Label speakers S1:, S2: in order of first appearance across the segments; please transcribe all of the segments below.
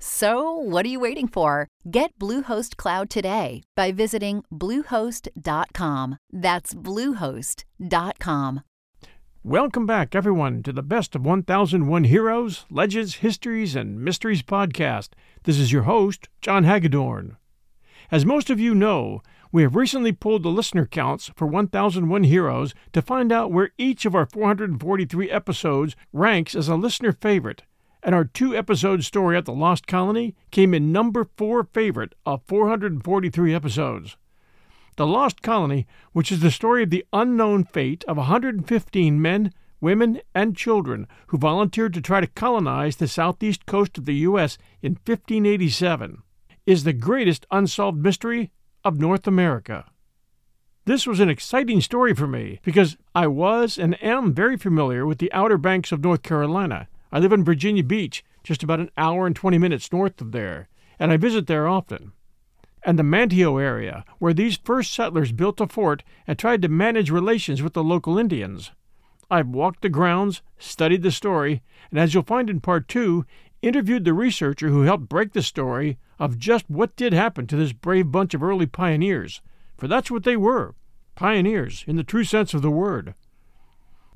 S1: So, what are you waiting for? Get Bluehost Cloud today by visiting Bluehost.com. That's Bluehost.com.
S2: Welcome back, everyone, to the Best of 1001 Heroes, Legends, Histories, and Mysteries podcast. This is your host, John Hagedorn. As most of you know, we have recently pulled the listener counts for 1001 Heroes to find out where each of our 443 episodes ranks as a listener favorite and our two episode story at the Lost Colony came in number four favorite of 443 episodes. The Lost Colony, which is the story of the unknown fate of 115 men, women, and children who volunteered to try to colonize the southeast coast of the U.S. in 1587, is the greatest unsolved mystery of North America. This was an exciting story for me because I was and am very familiar with the Outer Banks of North Carolina I live in Virginia Beach, just about an hour and 20 minutes north of there, and I visit there often. And the Manteo area, where these first settlers built a fort and tried to manage relations with the local Indians. I've walked the grounds, studied the story, and as you'll find in part two, interviewed the researcher who helped break the story of just what did happen to this brave bunch of early pioneers. For that's what they were pioneers, in the true sense of the word.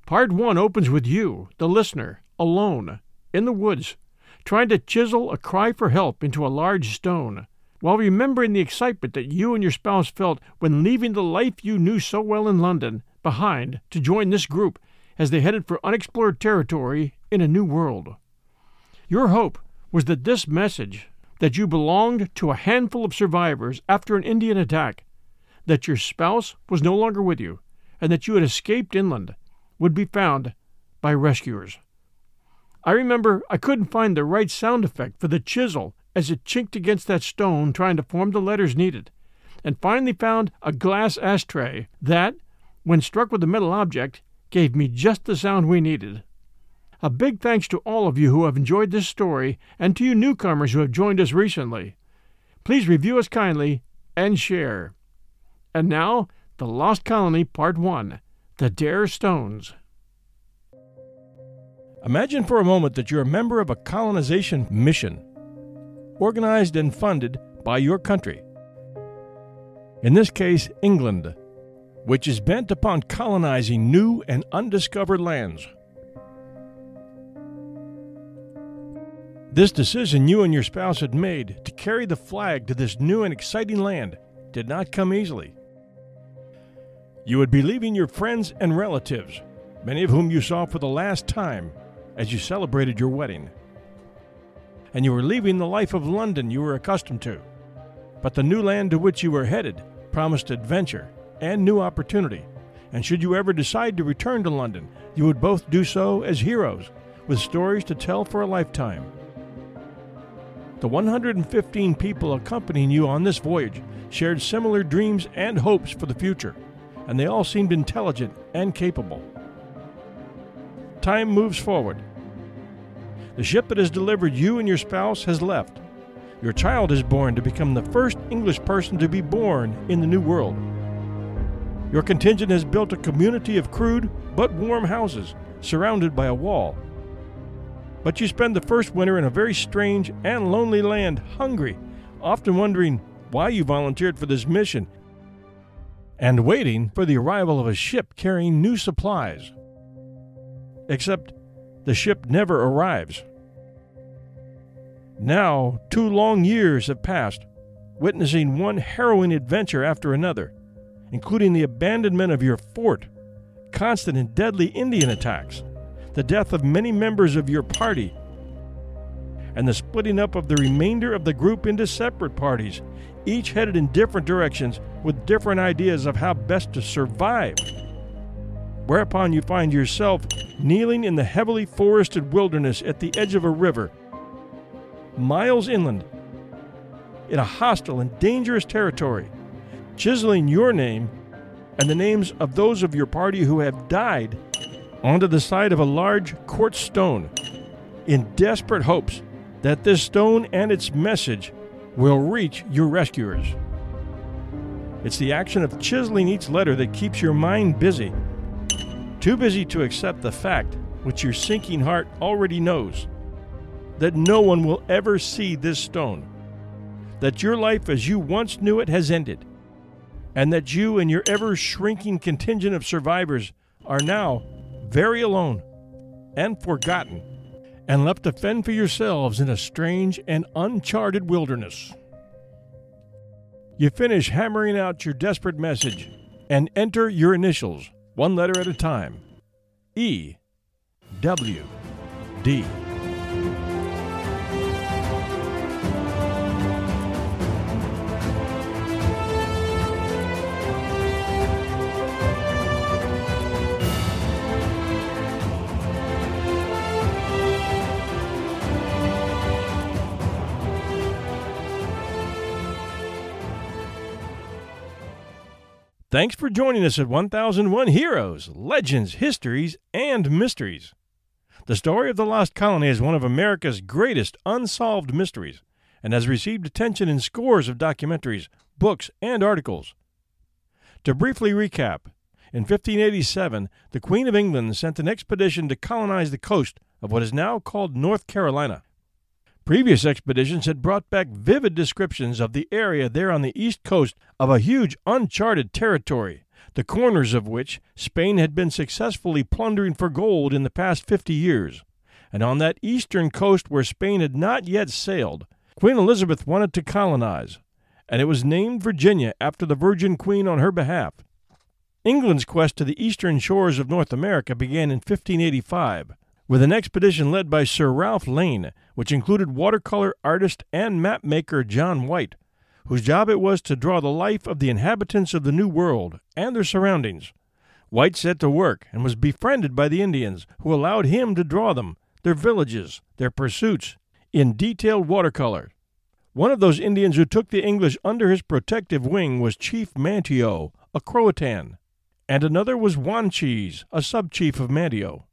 S2: Part one opens with you, the listener, alone, in the woods, trying to chisel a cry for help into a large stone, while remembering the excitement that you and your spouse felt when leaving the life you knew so well in London behind to join this group as they headed for unexplored territory in a new world. Your hope was that this message that you belonged to a handful of survivors after an Indian attack, that your spouse was no longer with you, and that you had escaped inland, would be found by rescuers. I remember I couldn't find the right sound effect for the chisel as it chinked against that stone trying to form the letters needed, and finally found a glass ashtray that, when struck with a metal object, gave me just the sound we needed. A big thanks to all of you who have enjoyed this story and to you newcomers who have joined us recently. Please review us kindly and share. And now, The Lost Colony Part 1 The Dare Stones. Imagine for a moment that you're a member of a colonization mission, organized and funded by your country. In this case, England, which is bent upon colonizing new and undiscovered lands. This decision you and your spouse had made to carry the flag to this new and exciting land did not come easily. You would be leaving your friends and relatives, many of whom you saw for the last time as you celebrated your wedding. And you were leaving the life of London you were accustomed to. But the new land to which you were headed promised adventure and new opportunity. And should you ever decide to return to London, you would both do so as heroes, with stories to tell for a lifetime. The 115 people accompanying you on this voyage shared similar dreams and hopes for the future, and they all seemed intelligent and capable. Time moves forward. The ship that has delivered you and your spouse has left. Your child is born to become the first English person to be born in the New World. Your contingent has built a community of crude but warm houses surrounded by a wall. But you spend the first winter in a very strange and lonely land, hungry, often wondering why you volunteered for this mission, and waiting for the arrival of a ship carrying new supplies except the ship never arrives. Now, two long years have passed, witnessing one harrowing adventure after another, including the abandonment of your fort, constant and deadly Indian attacks, the death of many members of your party, and the splitting up of the remainder of the group into separate parties, each headed in different directions with different ideas of how best to survive. Whereupon you find yourself kneeling in the heavily forested wilderness at the edge of a river, miles inland, in a hostile and dangerous territory, chiseling your name and the names of those of your party who have died onto the side of a large quartz stone in desperate hopes that this stone and its message will reach your rescuers. It's the action of chiseling each letter that keeps your mind busy, too busy to accept the fact, which your sinking heart already knows, that no one will ever see this stone, that your life as you once knew it has ended, and that you and your ever shrinking contingent of survivors are now very alone and forgotten and left to fend for yourselves in a strange and uncharted wilderness. You finish hammering out your desperate message and enter your initials, one letter at a time E, W, D. Thanks for joining us at 1001 Heroes, Legends, Histories, and Mysteries. The story of the Lost Colony is one of America's greatest unsolved mysteries and has received attention in scores of documentaries, books, and articles. To briefly recap, in 1587, the Queen of England sent an expedition to colonize the coast of what is now called North Carolina. Previous expeditions had brought back vivid descriptions of the area there on the east coast of a huge uncharted territory, the corners of which Spain had been successfully plundering for gold in the past fifty years. And on that eastern coast where Spain had not yet sailed, Queen Elizabeth wanted to colonize, and it was named Virginia after the Virgin Queen on her behalf. England's quest to the eastern shores of North America began in 1585 with an expedition led by Sir Ralph Lane, which included watercolor artist and mapmaker John White, whose job it was to draw the life of the inhabitants of the New World and their surroundings. White set to work and was befriended by the Indians, who allowed him to draw them, their villages, their pursuits, in detailed watercolor. One of those Indians who took the English under his protective wing was Chief Manteo, a Croatan, and another was Wanchese, a sub chief of Manteo.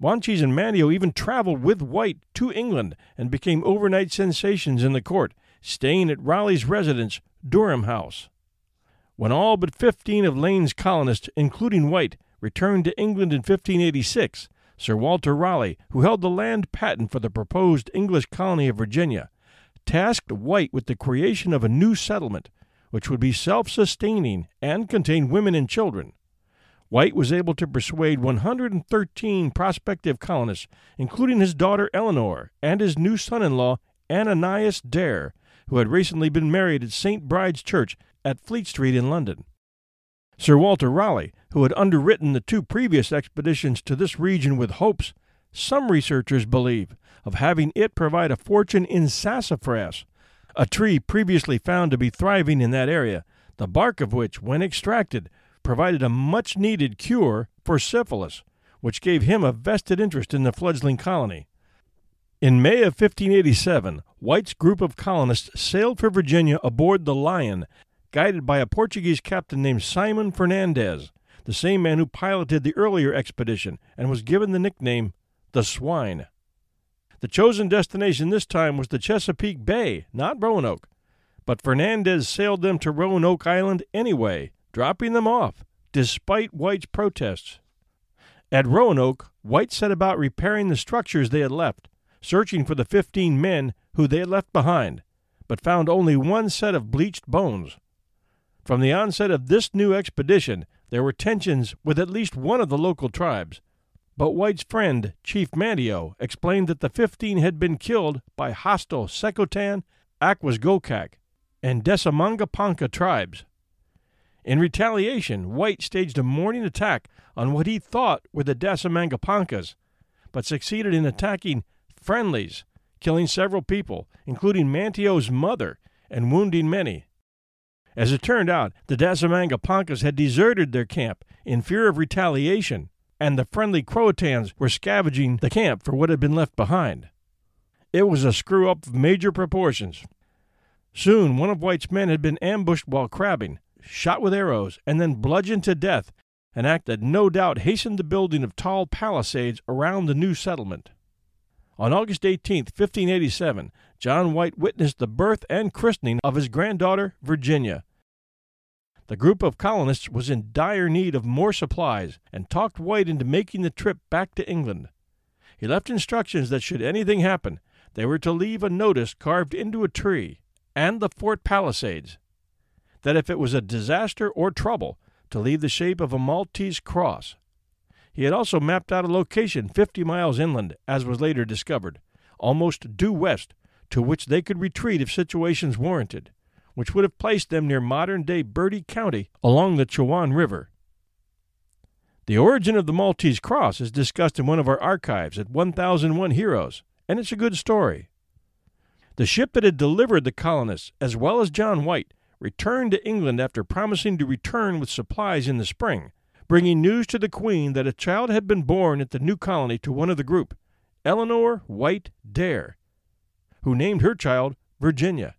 S2: Wanchese and Manteo even traveled with White to England and became overnight sensations in the court, staying at Raleigh's residence, Durham House. When all but fifteen of Lane's colonists, including White, returned to England in 1586, Sir Walter Raleigh, who held the land patent for the proposed English colony of Virginia, tasked White with the creation of a new settlement, which would be self sustaining and contain women and children. White was able to persuade 113 prospective colonists, including his daughter Eleanor and his new son in law Ananias Dare, who had recently been married at St. Bride's Church at Fleet Street in London. Sir Walter Raleigh, who had underwritten the two previous expeditions to this region with hopes, some researchers believe, of having it provide a fortune in sassafras, a tree previously found to be thriving in that area, the bark of which, when extracted, provided a much needed cure for syphilis, which gave him a vested interest in the fledgling colony. In May of 1587, White's group of colonists sailed for Virginia aboard the Lion, guided by a Portuguese captain named Simon Fernandez, the same man who piloted the earlier expedition and was given the nickname the Swine. The chosen destination this time was the Chesapeake Bay, not Roanoke, but Fernandez sailed them to Roanoke Island anyway, dropping them off, despite White's protests. At Roanoke, White set about repairing the structures they had left, searching for the fifteen men who they had left behind, but found only one set of bleached bones. From the onset of this new expedition, there were tensions with at least one of the local tribes, but White's friend, Chief Manteo, explained that the fifteen had been killed by hostile Secotan, Aquascogoc, and Dasamongueponke tribes. In retaliation, White staged a morning attack on what he thought were the Dasamongueponkas, but succeeded in attacking friendlies, killing several people, including Manteo's mother, and wounding many. As it turned out, the Dasamongueponkas had deserted their camp in fear of retaliation, and the friendly Croatans were scavenging the camp for what had been left behind. It was a screw up of major proportions. Soon one of White's men had been ambushed while crabbing, shot with arrows, and then bludgeoned to death, an act that no doubt hastened the building of tall palisades around the new settlement. On August 18, 1587, John White witnessed the birth and christening of his granddaughter, Virginia. The group of colonists was in dire need of more supplies and talked White into making the trip back to England. He left instructions that should anything happen, they were to leave a notice carved into a tree and the fort palisades, that if it was a disaster or trouble, to leave the shape of a Maltese cross. He had also mapped out a location 50 miles inland, as was later discovered, almost due west, to which they could retreat if situations warranted, which would have placed them near modern day Bertie County along the Chowan River. The origin of the Maltese cross is discussed in one of our archives at 1001 Heroes, and it's a good story. The ship that had delivered the colonists, as well as John White, returned to England after promising to return with supplies in the spring, bringing news to the Queen that a child had been born at the new colony to one of the group, Eleanor White Dare, who named her child Virginia.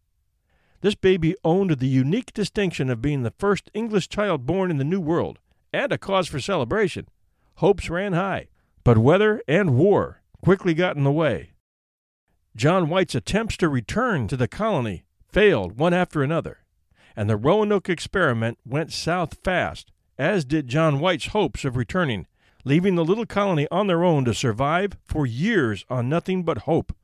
S2: This baby owned the unique distinction of being the first English child born in the New World, and a cause for celebration. Hopes ran high, but weather and war quickly got in the way. John White's attempts to return to the colony failed one after another, and the Roanoke experiment went south fast, as did John White's hopes of returning, leaving the little colony on their own to survive for years on nothing but hope.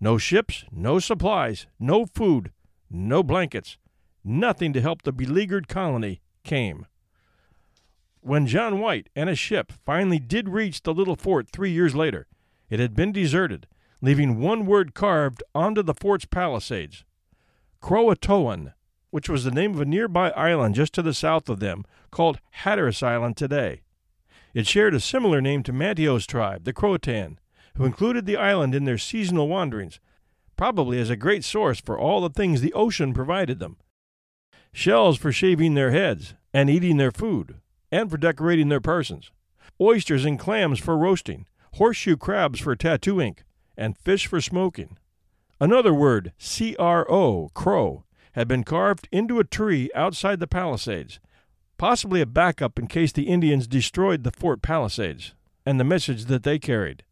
S2: No ships, no supplies, no food, no blankets, nothing to help the beleaguered colony came. When John White and a ship finally did reach the little fort three years later, it had been deserted leaving one word carved onto the fort's palisades Croatoan, which was the name of a nearby island just to the south of them, called Hatteras Island today. It shared a similar name to Manteo's tribe, the Croatan, who included the island in their seasonal wanderings, probably as a great source for all the things the ocean provided them shells for shaving their heads and eating their food, and for decorating their persons, oysters and clams for roasting, horseshoe crabs for tattoo ink, and fish for smoking. Another word, C R O, crow, had been carved into a tree outside the palisades, possibly a backup in case the Indians destroyed the fort palisades and the message that they carried.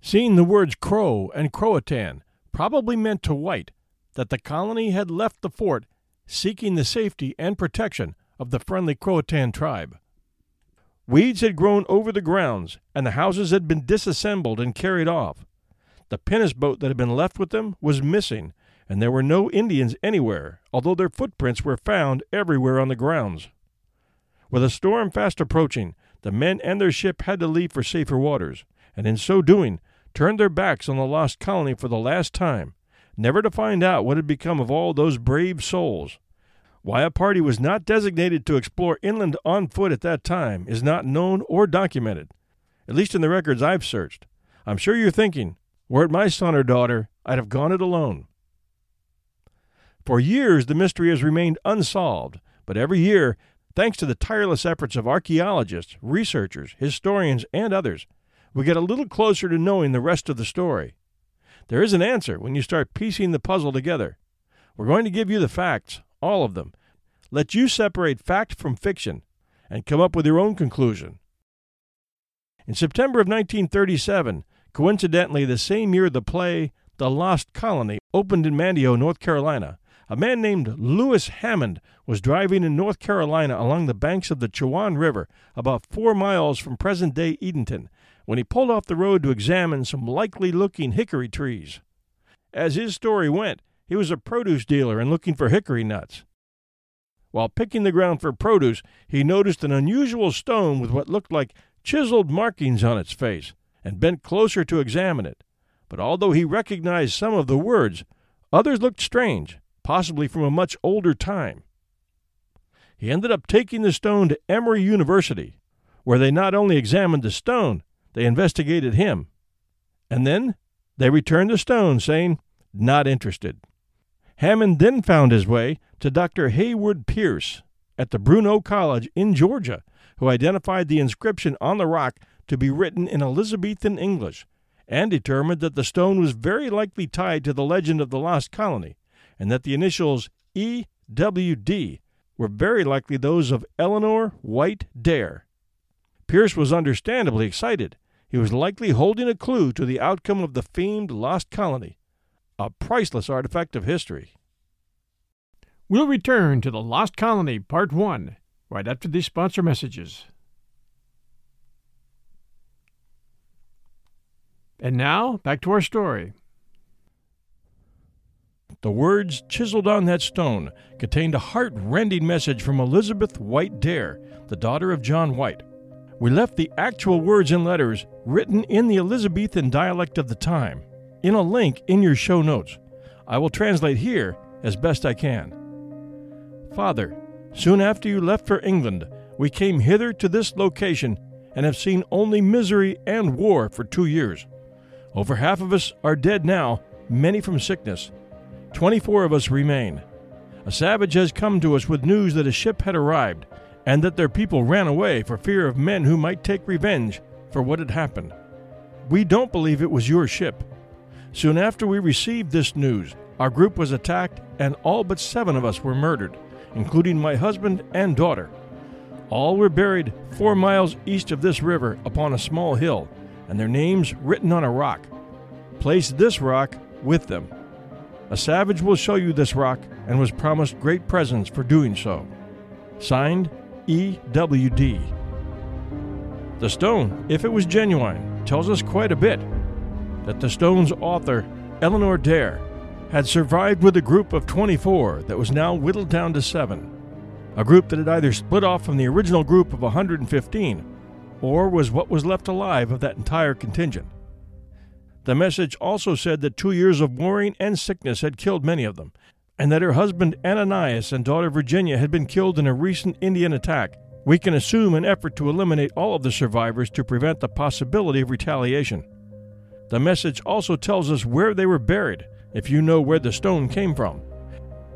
S2: Seeing the words crow and croatan probably meant to White that the colony had left the fort seeking the safety and protection of the friendly Croatan tribe. Weeds had grown over the grounds, and the houses had been disassembled and carried off. The pinnace boat that had been left with them was missing, and there were no Indians anywhere, although their footprints were found everywhere on the grounds. With a storm fast approaching, the men and their ship had to leave for safer waters, and in so doing, turned their backs on the lost colony for the last time, never to find out what had become of all those brave souls. Why a party was not designated to explore inland on foot at that time is not known or documented, at least in the records I've searched. I'm sure you're thinking, were it my son or daughter, I'd have gone it alone. For years, the mystery has remained unsolved, but every year, thanks to the tireless efforts of archaeologists, researchers, historians, and others, we get a little closer to knowing the rest of the story. There is an answer when you start piecing the puzzle together. We're going to give you the facts, all of them. Let you separate fact from fiction and come up with your own conclusion. In September of 1937, Coincidentally, the same year the play The Lost Colony opened in Manteo, North Carolina, a man named Lewis Hammond was driving in North Carolina along the banks of the Chowan River, about four miles from present day Edenton, when he pulled off the road to examine some likely looking hickory trees. As his story went, he was a produce dealer and looking for hickory nuts. While picking the ground for produce, he noticed an unusual stone with what looked like chiseled markings on its face and bent closer to examine it. But although he recognized some of the words, others looked strange, possibly from a much older time. He ended up taking the stone to Emory University, where they not only examined the stone, they investigated him. And then They returned the stone, saying, Not interested. Hammond then found his way to Dr. Hayward Pierce at the Brenau College in Georgia, who identified the inscription on the rock to be written in Elizabethan English and determined that the stone was very likely tied to the legend of the lost colony and that the initials EWD were very likely those of Eleanor White Dare. Pierce was understandably excited. He was likely holding a clue to the outcome of the famed lost colony, a priceless artifact of history.
S3: We'll return to the Lost Colony, Part 1, right after these sponsor messages. And now, back to our story.
S2: The words chiseled on that stone contained a heart rending message from Elizabeth White Dare, the daughter of John White. We left the actual words and letters written in the Elizabethan dialect of the time in a link in your show notes. I will translate here as best I can. Father, soon after you left for England, we came hither to this location and have seen only misery and war for two years. Over half of us are dead now, many from sickness. 24 of us remain. A savage has come to us with news that a ship had arrived and that their people ran away for fear of men who might take revenge for what had happened. We don't believe it was your ship. Soon after we received this news, our group was attacked and all but seven of us were murdered, including my husband and daughter. All were buried four miles east of this river upon a small hill, and their names written on a rock. Place this rock with them. A savage will show you this rock and was promised great presents for doing so. Signed, E.W.D. The stone, if it was genuine, tells us quite a bit. That the stone's author, Eleanor Dare, had survived with a group of 24 that was now whittled down to seven. A group that had either split off from the original group of 115 or was what was left alive of that entire contingent. The message also said that two years of warring and sickness had killed many of them, and that her husband Ananias and daughter Virginia had been killed in a recent Indian attack. We can assume an effort to eliminate all of the survivors to prevent the possibility of retaliation. The message also tells us where they were buried, if you know where the stone came from.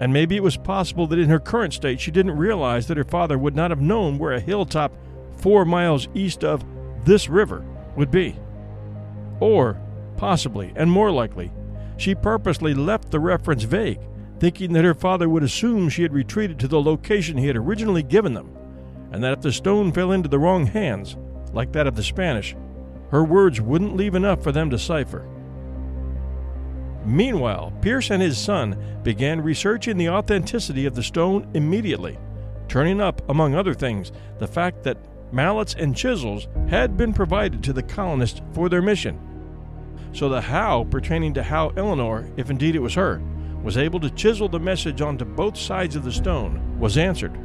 S2: And maybe it was possible that in her current state she didn't realize that her father would not have known where a hilltop four miles east of this river would be. Or Possibly, and more likely, she purposely left the reference vague, thinking that her father would assume she had retreated to the location he had originally given them, and that if the stone fell into the wrong hands, like that of the Spanish, her words wouldn't leave enough for them to cipher. Meanwhile, Pierce and his son began researching the authenticity of the stone immediately, turning up, among other things, the fact that mallets and chisels had been provided to the colonists for their mission so the how pertaining to how Eleanor, if indeed it was her, was able to chisel the message onto both sides of the stone was answered.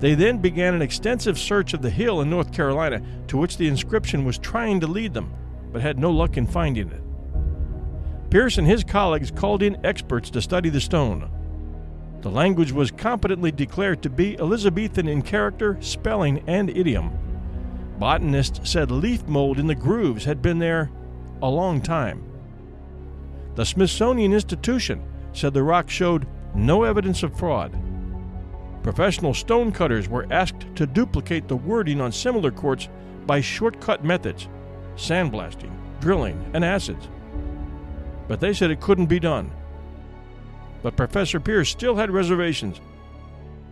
S2: They then began an extensive search of the hill in North Carolina to which the inscription was trying to lead them, but had no luck in finding it. Pierce and his colleagues called in experts to study the stone. The language was competently declared to be Elizabethan in character, spelling, and idiom. Botanists said leaf mold in the grooves had been there a long time. The Smithsonian Institution said the rock showed no evidence of fraud. Professional stonecutters were asked to duplicate the wording on similar quartz by shortcut methods sandblasting, drilling, and acids. But they said it couldn't be done. But Professor Pierce still had reservations,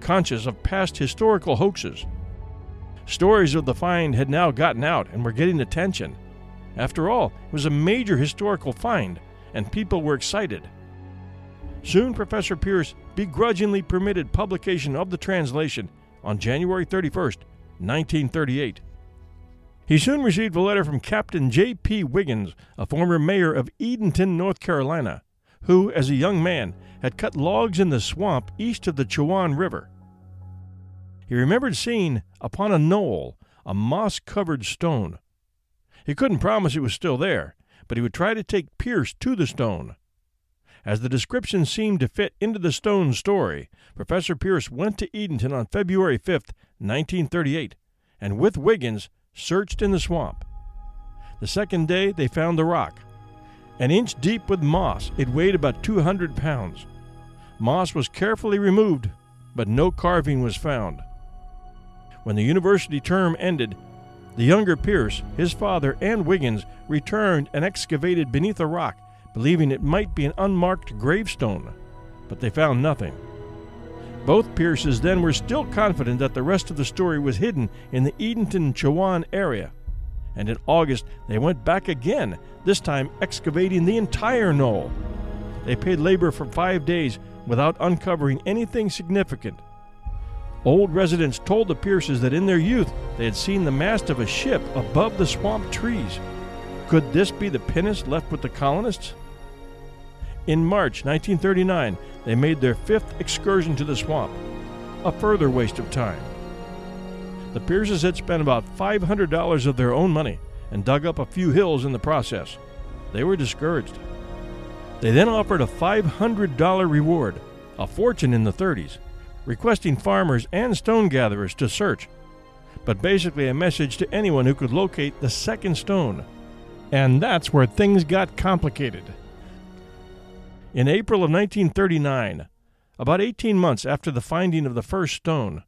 S2: conscious of past historical hoaxes. Stories of the find had now gotten out and were getting attention. After all, it was a major historical find, and people were excited. Soon, Professor Pierce begrudgingly permitted publication of the translation on January 31, 1938. He soon received a letter from Captain J.P. Wiggins, a former mayor of Edenton, North Carolina, who, as a young man, had cut logs in the swamp east of the Chowan River. He remembered seeing upon a knoll a moss covered stone he couldn't promise it was still there, but he would try to take Pierce to the stone. As the description seemed to fit into the stone story, Professor Pierce went to Edenton on February 5, 1938, and with Wiggins searched in the swamp. The second day they found the rock. An inch deep with moss, it weighed about 200 pounds. Moss was carefully removed, but no carving was found. When the university term ended, the younger Pierce, his father, and Wiggins returned and excavated beneath a rock, believing it might be an unmarked gravestone, but they found nothing. Both Pierces then were still confident that the rest of the story was hidden in the Edenton Chowan area. And in August, they went back again, this time excavating the entire knoll. They paid labor for five days without uncovering anything significant. Old residents told the Pierces that in their youth they had seen the mast of a ship above the swamp trees. Could this be the pinnace left with the colonists? In March 1939, they made their fifth excursion to the swamp, a further waste of time. The Pierces had spent about $500 of their own money and dug up a few hills in the process. They were discouraged. They then offered a $500 reward, a fortune in the 30s, requesting farmers and stone gatherers to search, but basically a message to anyone who could locate the second stone.
S3: And that's where things got complicated.
S2: In April of 1939, about 18 months after the finding of the first stone,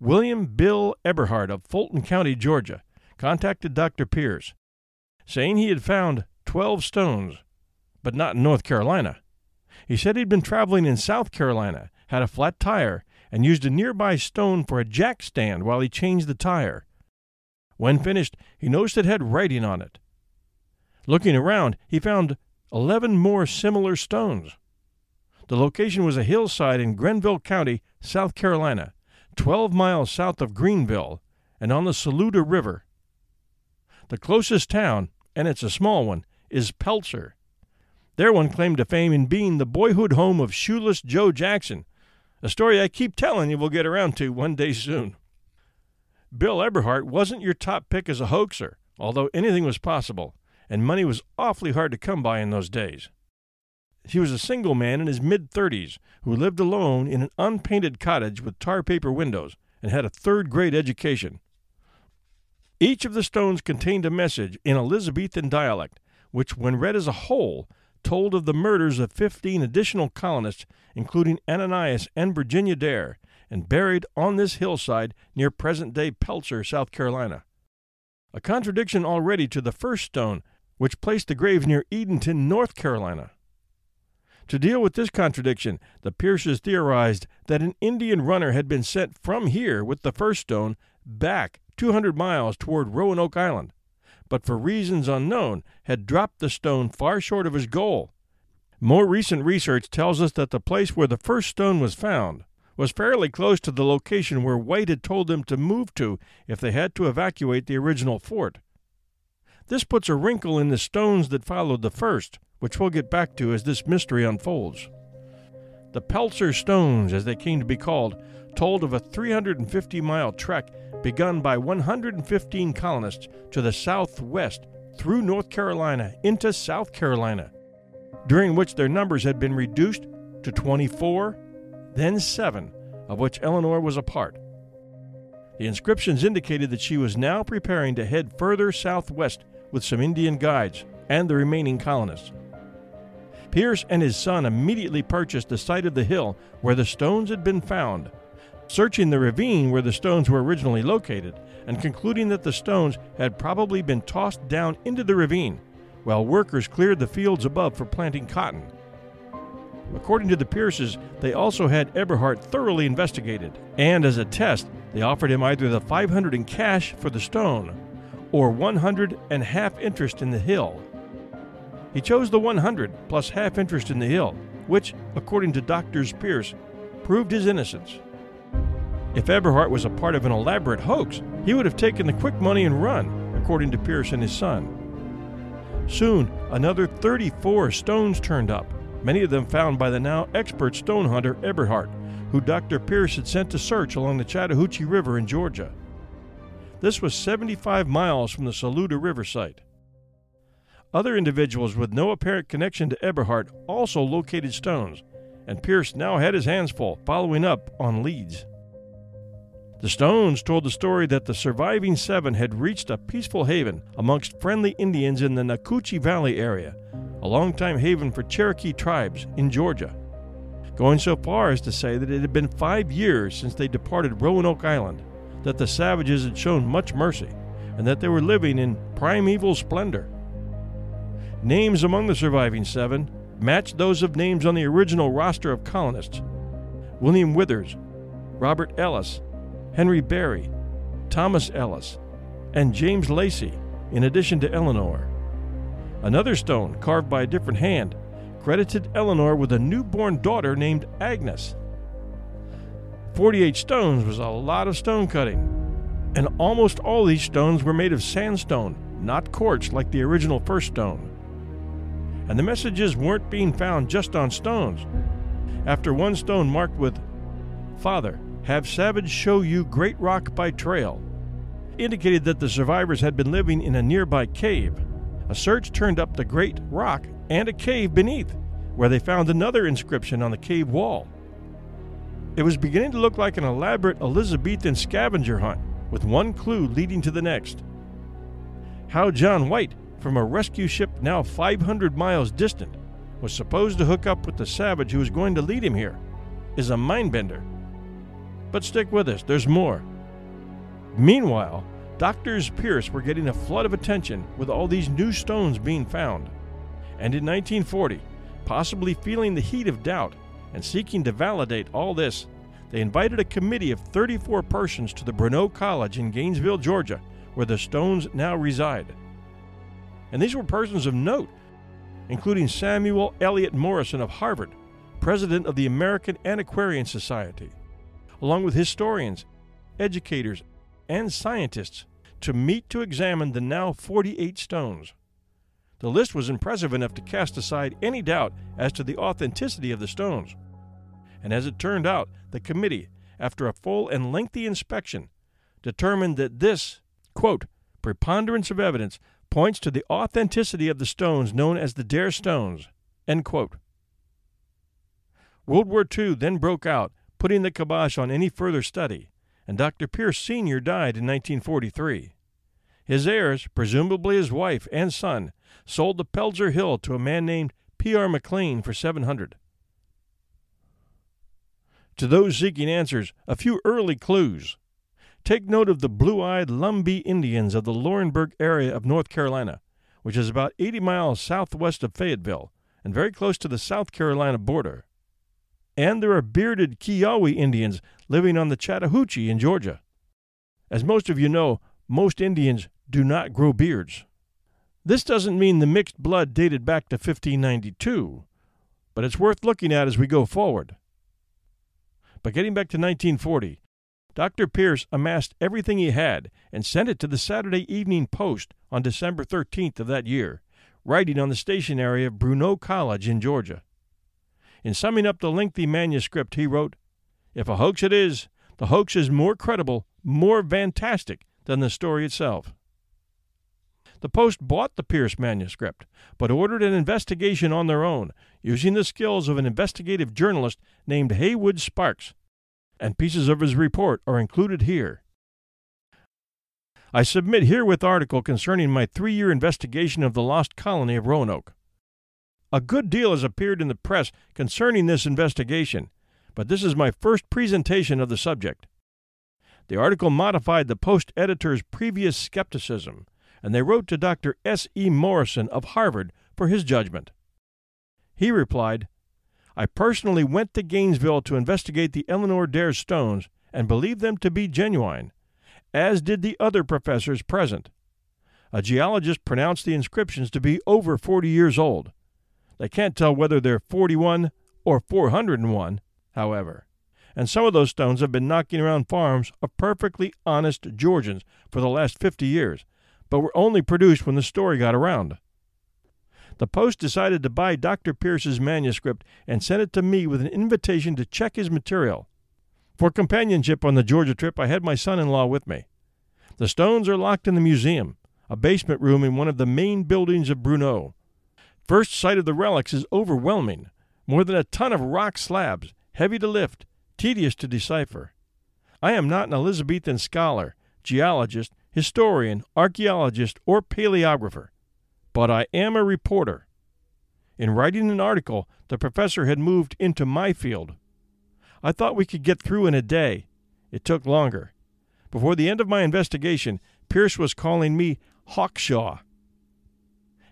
S2: William Bill Eberhart of Fulton County, Georgia, contacted Dr. Pierce, saying he had found 12 stones, but not in North Carolina. He said he'd been traveling in South Carolina, had a flat tire, and used a nearby stone for a jack stand while he changed the tire. When finished, he noticed it had writing on it. Looking around, he found 11 more similar stones. The location was a hillside in Greenville County, South Carolina, 12 miles south of Greenville, and on the Saluda River. The closest town, and it's a small one, is Pelzer. Their one claimed to fame in being the boyhood home of shoeless Joe Jackson, a story I keep telling you we'll get around to one day soon. Bill Eberhart wasn't your top pick as a hoaxer, although anything was possible and money was awfully hard to come by in those days. He was a single man in his mid thirties who lived alone in an unpainted cottage with tar paper windows and had a third grade education. Each of the stones contained a message in Elizabethan dialect, which, when read as a whole, told of the murders of 15 additional colonists, including Ananias and Virginia Dare, and buried on this hillside near present day Pelzer, South Carolina. A contradiction already to the first stone which placed the grave near Edenton, North Carolina. To deal with this contradiction, the Pierces theorized that an Indian runner had been sent from here with the first stone back 200 miles toward Roanoke Island, but for reasons unknown had dropped the stone far short of his goal. More recent research tells us that the place where the first stone was found was fairly close to the location where White had told them to move to if they had to evacuate the original fort. This puts a wrinkle in the stones that followed the first, which we'll get back to as this mystery unfolds. The Pelzer stones, as they came to be called, told of a 350 mile trek begun by 115 colonists to the southwest through North Carolina into South Carolina, during which their numbers had been reduced to 24, then 7, of which Eleanor was a part. The inscriptions indicated that she was now preparing to head further southwest with some Indian guides and the remaining colonists. Pierce and his son immediately purchased the site of the hill where the stones had been found, searching the ravine where the stones were originally located, and concluding that the stones had probably been tossed down into the ravine while workers cleared the fields above for planting cotton. According to the Pierces, they also had Eberhart thoroughly investigated, and as a test, they offered him either the 500 in cash for the stone or 100 and half interest in the hill. He chose the 100 plus half interest in the hill, which, according to Doctors Pierce, proved his innocence. If Eberhart was a part of an elaborate hoax, he would have taken the quick money and run, according to Pierce and his son. Soon, another 34 stones turned up, many of them found by the now expert stone hunter Eberhart, who Dr. Pierce had sent to search along the Chattahoochee River in Georgia. This was 75 miles from the Saluda River site. Other individuals with no apparent connection to Eberhart also located stones, and Pierce now had his hands full following up on leads. The stones told the story that the surviving seven had reached a peaceful haven amongst friendly Indians in the Nacoochee Valley area, a longtime haven for Cherokee tribes in Georgia, going so far as to say that it had been five years since they departed Roanoke Island, that the savages had shown much mercy, and that they were living in primeval splendor. Names among the surviving seven matched those of names on the original roster of colonists William Withers, Robert Ellis, Henry Berry, Thomas Ellis, and James Lacey, in addition to Eleanor. Another stone, carved by a different hand, credited Eleanor with a newborn daughter named Agnes. 48 stones was a lot of stone cutting, and almost all these stones were made of sandstone, not quartz like the original first stone. And the messages weren't being found just on stones. After one stone marked with, Father, have Savage show you Great Rock by trail, indicated that the survivors had been living in a nearby cave. A search turned up the Great Rock and a cave beneath, where they found another inscription on the cave wall. It was beginning to look like an elaborate Elizabethan scavenger hunt, with one clue leading to the next. How John White from a rescue ship now 500 miles distant, was supposed to hook up with the savage who was going to lead him here, is a mind bender. But stick with us, there's more. Meanwhile, doctors Pierce were getting a flood of attention with all these new stones being found. And in 1940, possibly feeling the heat of doubt and seeking to validate all this, they invited a committee of 34 persons to the Brenau College in Gainesville, Georgia, where the stones now reside and these were persons of note, including Samuel Eliot Morison of Harvard, president of the American Antiquarian Society, along with historians, educators, and scientists to meet to examine the now 48 stones. The list was impressive enough to cast aside any doubt as to the authenticity of the stones. And as it turned out, the committee, after a full and lengthy inspection, determined that this, quote, preponderance of evidence points to the authenticity of the stones known as the Dare Stones. World War II then broke out, putting the kibosh on any further study, and Dr. Pierce Sr. died in 1943. His heirs, presumably his wife and son, sold the Pelzer Hill to a man named P.R. McLean for 700. To those seeking answers, a few early clues. Take note of the blue eyed Lumbee Indians of the Laurinburg area of North Carolina, which is about 80 miles southwest of Fayetteville and very close to the South Carolina border. And there are bearded Kiowa Indians living on the Chattahoochee in Georgia. As most of you know, most Indians do not grow beards. This doesn't mean the mixed blood dated back to 1592, but it's worth looking at as we go forward. But getting back to 1940, Dr. Pierce amassed everything he had and sent it to the Saturday Evening Post on December 13th of that year, writing on the stationery of Brenau College in Georgia. In summing up the lengthy manuscript, he wrote, If a hoax it is, the hoax is more credible, more fantastic than the story itself. The Post bought the Pierce manuscript, but ordered an investigation on their own, using the skills of an investigative journalist named Haywood Sparks, and pieces of his report are included here. I submit herewith article concerning my three year investigation of the lost colony of Roanoke. A good deal has appeared in the press concerning this investigation, but this is my first presentation of the subject. The article modified the Post editor's previous skepticism, and they wrote to Dr. S. E. Morrison of Harvard for his judgment. He replied, I personally went to Gainesville to investigate the Eleanor Dare stones and believed them to be genuine, as did the other professors present. A geologist pronounced the inscriptions to be over 40 years old. They can't tell whether they're 41 or 401, however. And some of those stones have been knocking around farms of perfectly honest Georgians for the last 50 years, but were only produced when the story got around. The Post decided to buy Dr. Pierce's manuscript and sent it to me with an invitation to check his material. For companionship on the Georgia trip, I had my son in law with me. The stones are locked in the museum, a basement room in one of the main buildings of Brenau. First sight of the relics is overwhelming. More than a ton of rock slabs, heavy to lift, tedious to decipher. I am not an Elizabethan scholar, geologist, historian, archaeologist, or paleographer but I am a reporter. In writing an article, the professor had moved into my field. I thought we could get through in a day. It took longer. Before the end of my investigation, Pierce was calling me Hawkshaw.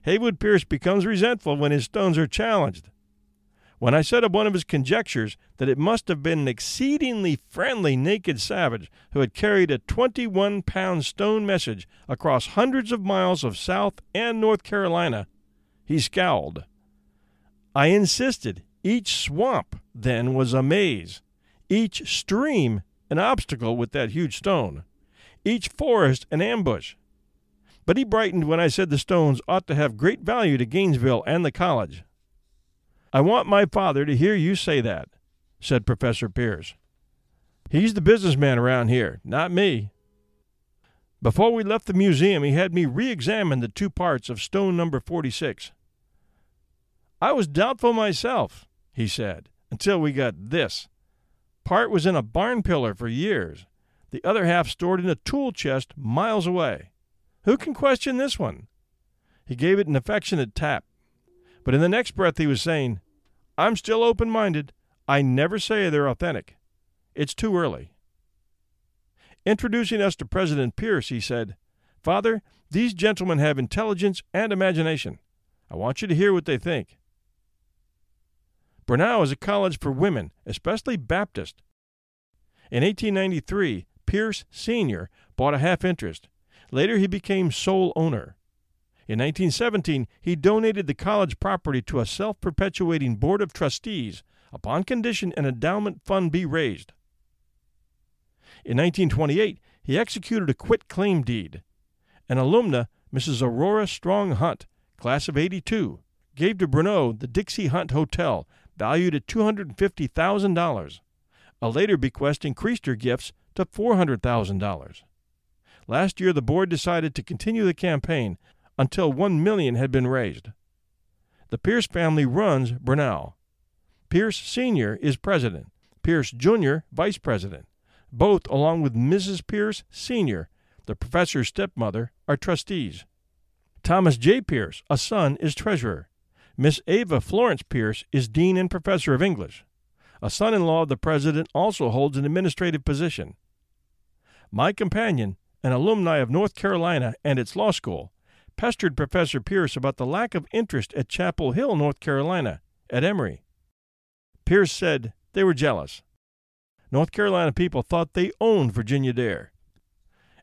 S2: Heywood Pierce becomes resentful when his stones are challenged. When I said of one of his conjectures that it must have been an exceedingly friendly naked savage who had carried a 21 pound stone message across hundreds of miles of South and North Carolina, he scowled. I insisted each swamp then was a maze, each stream an obstacle with that huge stone, each forest an ambush. But he brightened when I said the stones ought to have great value to Gainesville and the college. I want my father to hear you say that, said Professor Pierce. He's the businessman around here, not me. Before we left the museum, he had me re examine the two parts of stone number 46. I was doubtful myself, he said, until we got this. Part was in a barn pillar for years, the other half stored in a tool chest miles away. Who can question this one? He gave it an affectionate tap. But in the next breath, he was saying, I'm still open minded. I never say they're authentic. It's too early. Introducing us to President Pierce, he said, Father, these gentlemen have intelligence and imagination. I want you to hear what they think. Brenau is a college for women, especially Baptist. In 1893, Pierce Sr. bought a half interest. Later, he became sole owner. In 1917, he donated the college property to a self perpetuating board of trustees upon condition an endowment fund be raised. In 1928, he executed a quit claim deed. An alumna, Mrs. Aurora Strong Hunt, class of 82, gave to Brenau the Dixie Hunt Hotel valued at $250,000. A later bequest increased her gifts to $400,000. Last year, the board decided to continue the campaign until 1 million had been raised. The Pierce family runs Brenau. Pierce Sr. is president, Pierce Jr. vice president. Both, along with Mrs. Pierce Sr., the professor's stepmother, are trustees. Thomas J. Pierce, a son, is treasurer. Miss Ava Florence Pierce is Dean and Professor of English. A son in law of the President also holds an administrative position. My companion, an alumni of North Carolina and its law school, pestered Professor Pierce about the lack of interest at Chapel Hill, North Carolina, at Emory. Pierce said they were jealous. North Carolina people thought they owned Virginia Dare.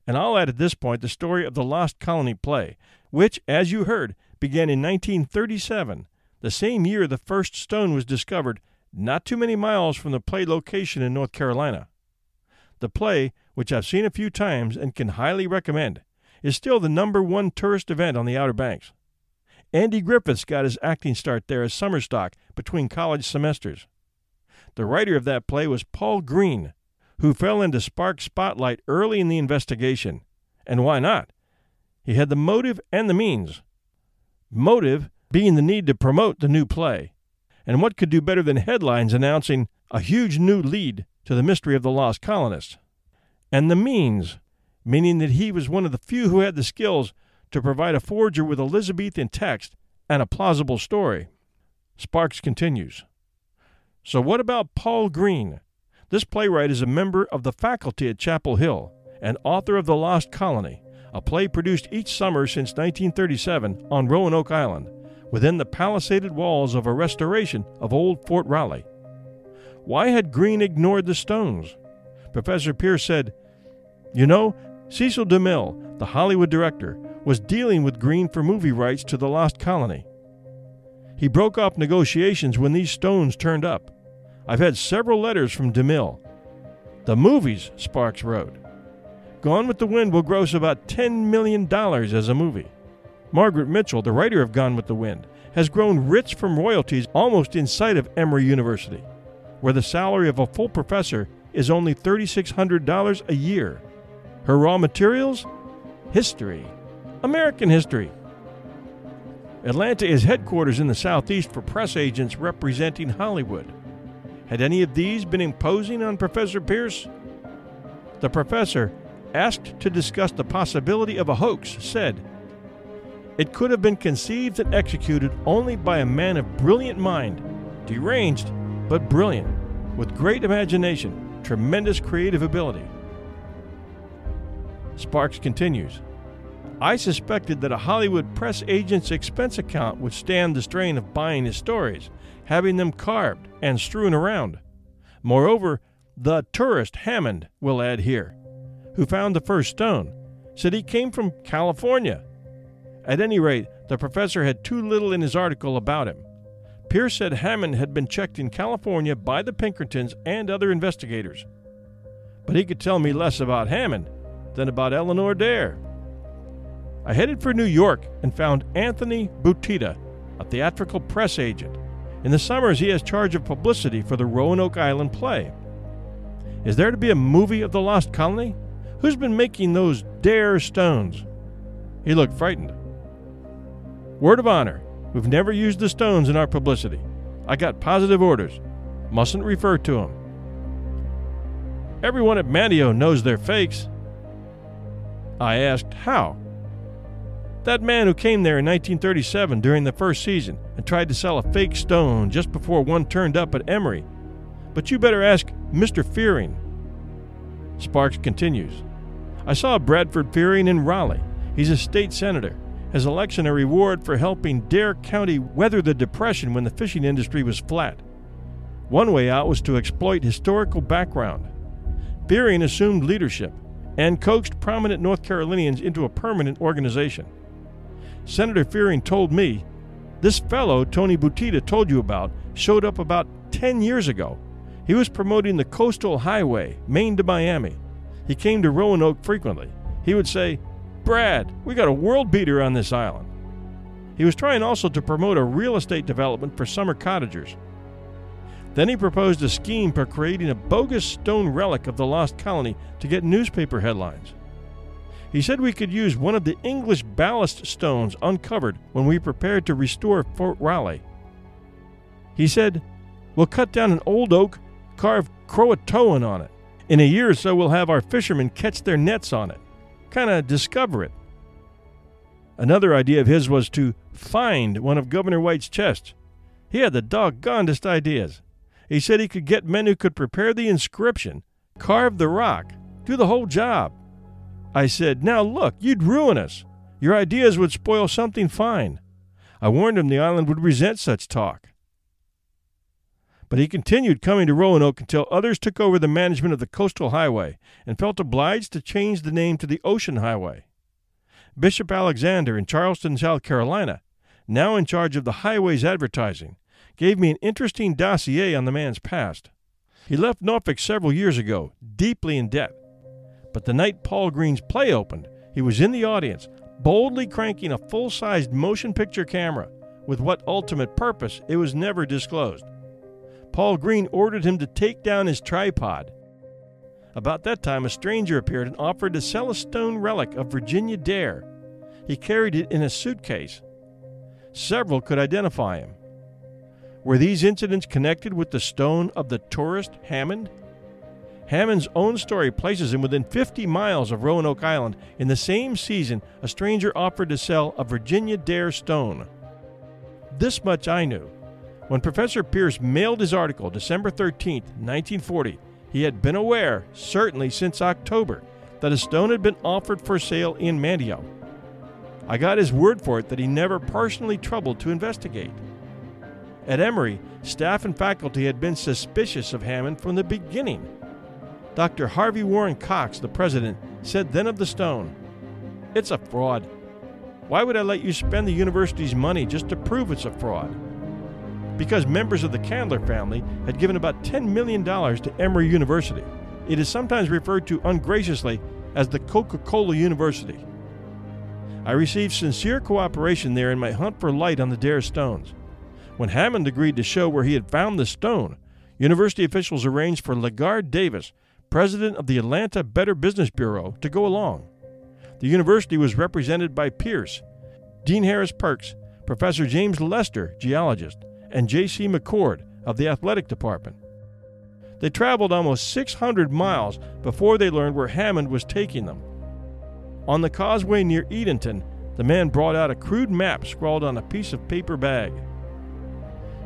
S2: And I'll add at this point the story of the Lost Colony play, which, as you heard, began in 1937, the same year the first stone was discovered, not too many miles from the play location in North Carolina. The play, which I've seen a few times and can highly recommend, is still the number one tourist event on the Outer Banks. Andy Griffiths got his acting start there as summer stock between college semesters. The writer of that play was Paul Green, who fell into Sparks' spotlight early in the investigation. And why not? He had the motive and the means. Motive being the need to promote the new play. And what could do better than headlines announcing a huge new lead to the mystery of the lost colonists? And the means, meaning that he was one of the few who had the skills to provide a forger with Elizabethan text and a plausible story. Sparks continues. So, what about Paul Green? This playwright is a member of the faculty at Chapel Hill and author of The Lost Colony a play produced each summer since 1937 on Roanoke Island, within the palisaded walls of a restoration of old Fort Raleigh. Why had Green ignored the stones? Professor Pierce said, You know, Cecil DeMille, the Hollywood director, was dealing with Green for movie rights to The Lost Colony. He broke off negotiations when these stones turned up. I've had several letters from DeMille. The movies, Sparks wrote, Gone with the Wind will gross about $10 million as a movie. Margaret Mitchell, the writer of Gone with the Wind, has grown rich from royalties almost in sight of Emory University, where the salary of a full professor is only $3,600 a year. Her raw materials? History. American history. Atlanta is headquarters in the Southeast for press agents representing Hollywood. Had any of these been imposing on Professor Pierce? The professor asked to discuss the possibility of a hoax, said, It could have been conceived and executed only by a man of brilliant mind, deranged but brilliant, with great imagination, tremendous creative ability. Sparks continues I suspected that a Hollywood press agent's expense account would stand the strain of buying his stories, having them carved and strewn around. Moreover, the tourist Hammond, will add here, who found the first stone, said he came from California. At any rate, the professor had too little in his article about him. Pierce said Hammond had been checked in California by the Pinkertons and other investigators. But he could tell me less about Hammond than about Eleanor Dare. I headed for New York and found Anthony Buttitta, a theatrical press agent. In the summers, he has charge of publicity for the Roanoke Island play. Is there to be a movie of the Lost Colony? Who's been making those Dare stones? He looked frightened. Word of honor, we've never used the stones in our publicity. I got positive orders. Mustn't refer to them. Everyone at Manteo knows they're fakes. I asked, How? That man who came there in 1937 during the first season and tried to sell a fake stone just before one turned up at Emory. But you better ask Mr. Fearing. Sparks continues. I saw Bradford Fearing in Raleigh. He's a state senator. His election a reward for helping Dare County weather the depression when the fishing industry was flat. One way out was to exploit historical background. Fearing assumed leadership and coaxed prominent North Carolinians into a permanent organization. Senator Fearing told me this fellow Tony Buttitta told you about showed up about 10 years ago. He was promoting the coastal highway, Maine to Miami. He came to Roanoke frequently. He would say, Brad, we got a world beater on this island. He was trying also to promote a real estate development for summer cottagers. Then he proposed a scheme for creating a bogus stone relic of the lost colony to get newspaper headlines. He said we could use one of the English ballast stones uncovered when we prepared to restore Fort Raleigh. He said, We'll cut down an old oak, carve Croatoan on it. In a year or so, we'll have our fishermen catch their nets on it. Kind of discover it. Another idea of his was to find one of Governor White's chests. He had the doggonedest ideas. He said he could get men who could prepare the inscription, carve the rock, do the whole job. I said, Now look, you'd ruin us. Your ideas would spoil something fine. I warned him the island would resent such talk. But he continued coming to Roanoke until others took over the management of the coastal highway and felt obliged to change the name to the Ocean Highway. Bishop Alexander in Charleston, South Carolina, now in charge of the highway's advertising, gave me an interesting dossier on the man's past. He left Norfolk several years ago, deeply in debt, but the night Paul Green's play opened, he was in the audience, boldly cranking a full sized motion picture camera, with what ultimate purpose it was never disclosed. Paul Green ordered him to take down his tripod. About that time, a stranger appeared and offered to sell a stone relic of Virginia Dare. He carried it in a suitcase. Several could identify him. Were these incidents connected with the stone of the tourist Hammond? Hammond's own story places him within 50 miles of Roanoke Island. In the same season, a stranger offered to sell a Virginia Dare stone. This much I knew. When Professor Pierce mailed his article December 13, 1940, he had been aware, certainly since October, that a stone had been offered for sale in Manteo. I got his word for it that he never personally troubled to investigate. At Emory, staff and faculty had been suspicious of Hammond from the beginning. Dr. Harvey Warren Cox, the president, said then of the stone, It's a fraud. Why would I let you spend the university's money just to prove it's a fraud? Because members of the Candler family had given about $10 million to Emory University. It is sometimes referred to ungraciously as the Coca Cola University. I received sincere cooperation there in my hunt for light on the Dare stones. When Hammond agreed to show where he had found the stone, university officials arranged for LaGarde Davis president of the Atlanta Better Business Bureau, to go along. The university was represented by Pierce, Dean Harris Perks, Professor James Lester, geologist, and J.C. McCord of the athletic department. They traveled almost 600 miles before they learned where Hammond was taking them. On the causeway near Edenton, the man brought out a crude map scrawled on a piece of paper bag.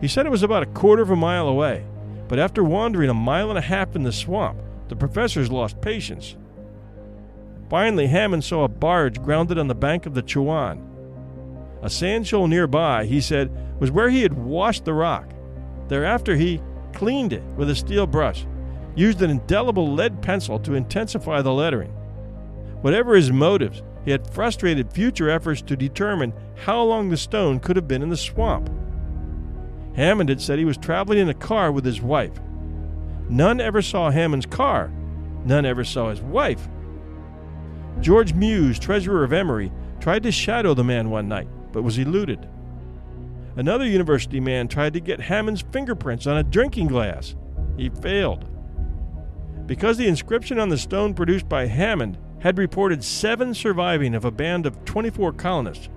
S2: He said it was about a quarter of a mile away, but after wandering a mile and a half in the swamp, the professors lost patience. Finally, Hammond saw a barge grounded on the bank of the Chowan. A sand shoal nearby, he said, was where he had washed the rock. Thereafter, he cleaned it with a steel brush, used an indelible lead pencil to intensify the lettering. Whatever his motives, he had frustrated future efforts to determine how long the stone could have been in the swamp. Hammond had said he was traveling in a car with his wife. None ever saw Hammond's car. None ever saw his wife. George Muse, treasurer of Emory, tried to shadow the man one night, but was eluded. Another university man tried to get Hammond's fingerprints on a drinking glass. He failed. Because the inscription on the stone produced by Hammond had reported seven surviving of a band of 24 colonists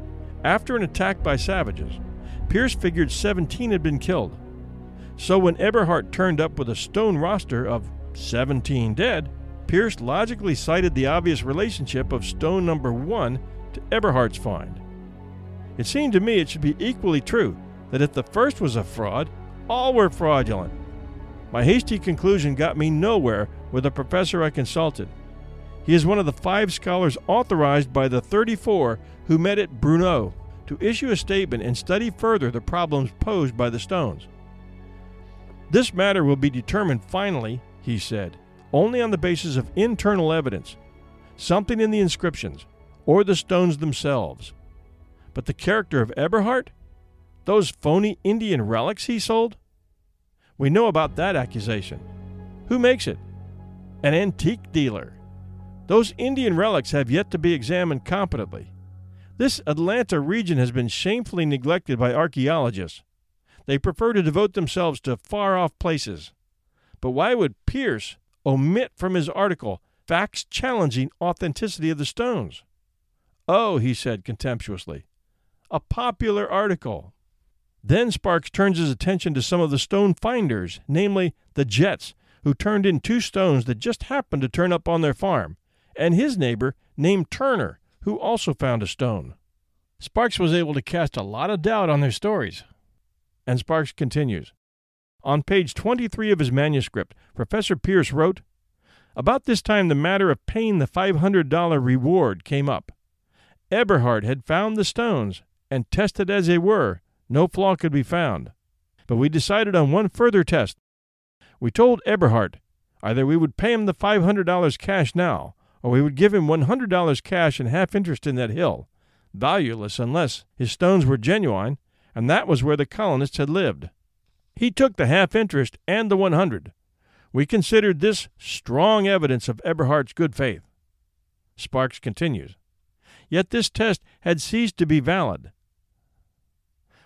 S2: after an attack by savages, Pierce figured 17 had been killed. So when Eberhart turned up with a stone roster of 17 dead, Pierce logically cited the obvious relationship of stone number 1 to Eberhart's find. It seemed to me it should be equally true that if the first was a fraud, all were fraudulent. My hasty conclusion got me nowhere with the professor I consulted. He is one of the five scholars authorized by the 34 who met at Brenau to issue a statement and study further the problems posed by the stones. This matter will be determined finally, he said, only on the basis of internal evidence, something in the inscriptions, or the stones themselves. But the character of Eberhart? Those phony Indian relics he sold? We know about that accusation. Who makes it? An antique dealer. Those Indian relics have yet to be examined competently. This Atlanta region has been shamefully neglected by archaeologists. They prefer to devote themselves to far off places. But why would Pierce omit from his article facts challenging authenticity of the stones? Oh, he said contemptuously, a popular article. Then Sparks turns his attention to some of the stone finders, namely the Jets, who turned in two stones that just happened to turn up on their farm, and his neighbor named Turner, who also found a stone. Sparks was able to cast a lot of doubt on their stories. And Sparks continues. On page 23 of his manuscript, Professor Pierce wrote About this time, the matter of paying the $500 reward came up. Eberhard had found the stones, and tested as they were, no flaw could be found. But we decided on one further test. We told Eberhard either we would pay him the $500 cash now, or we would give him $100 cash and half interest in that hill, valueless unless his stones were genuine, and that was where the colonists had lived. He took the half interest and the 100. We considered this strong evidence of Eberhard's good faith. Sparks continues. Yet this test had ceased to be valid.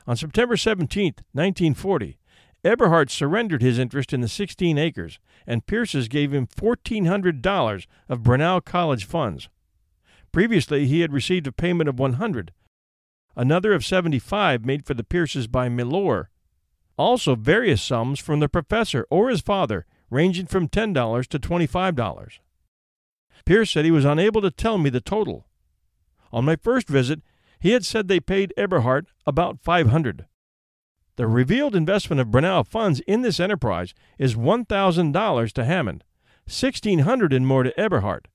S2: On September 17, 1940, Eberhard surrendered his interest in the 16 acres, and Pierce's gave him $1,400 of Brenau College funds. Previously, he had received a payment of 100, another of 75 made for the Pierces by Milor, also various sums from the professor or his father, ranging from $10 to $25. Pierce said he was unable to tell me the total. On my first visit, he had said they paid Eberhard about 500. The revealed investment of Brenau funds in this enterprise is $1,000 to Hammond, 1,600 and more to Eberhard,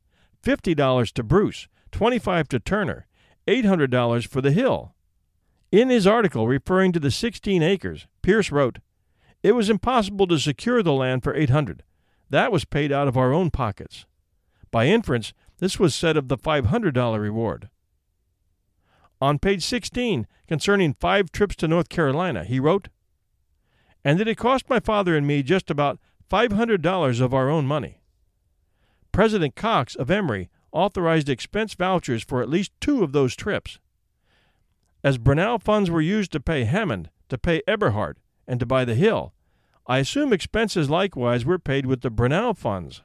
S2: $50 to Bruce, 25 to Turner, $800 for the Hill. In his article referring to the 16 acres, Pierce wrote, "It was impossible to secure the land for 800. That was paid out of our own pockets. By inference, this was said of the $500 reward." On page 16, concerning five trips to North Carolina, he wrote, And that it cost my father and me just about $500 of our own money. President Cox of Emory authorized expense vouchers for at least two of those trips. As Brenau funds were used to pay Hammond, to pay Eberhard, and to buy the hill, I assume expenses likewise were paid with the Brenau funds.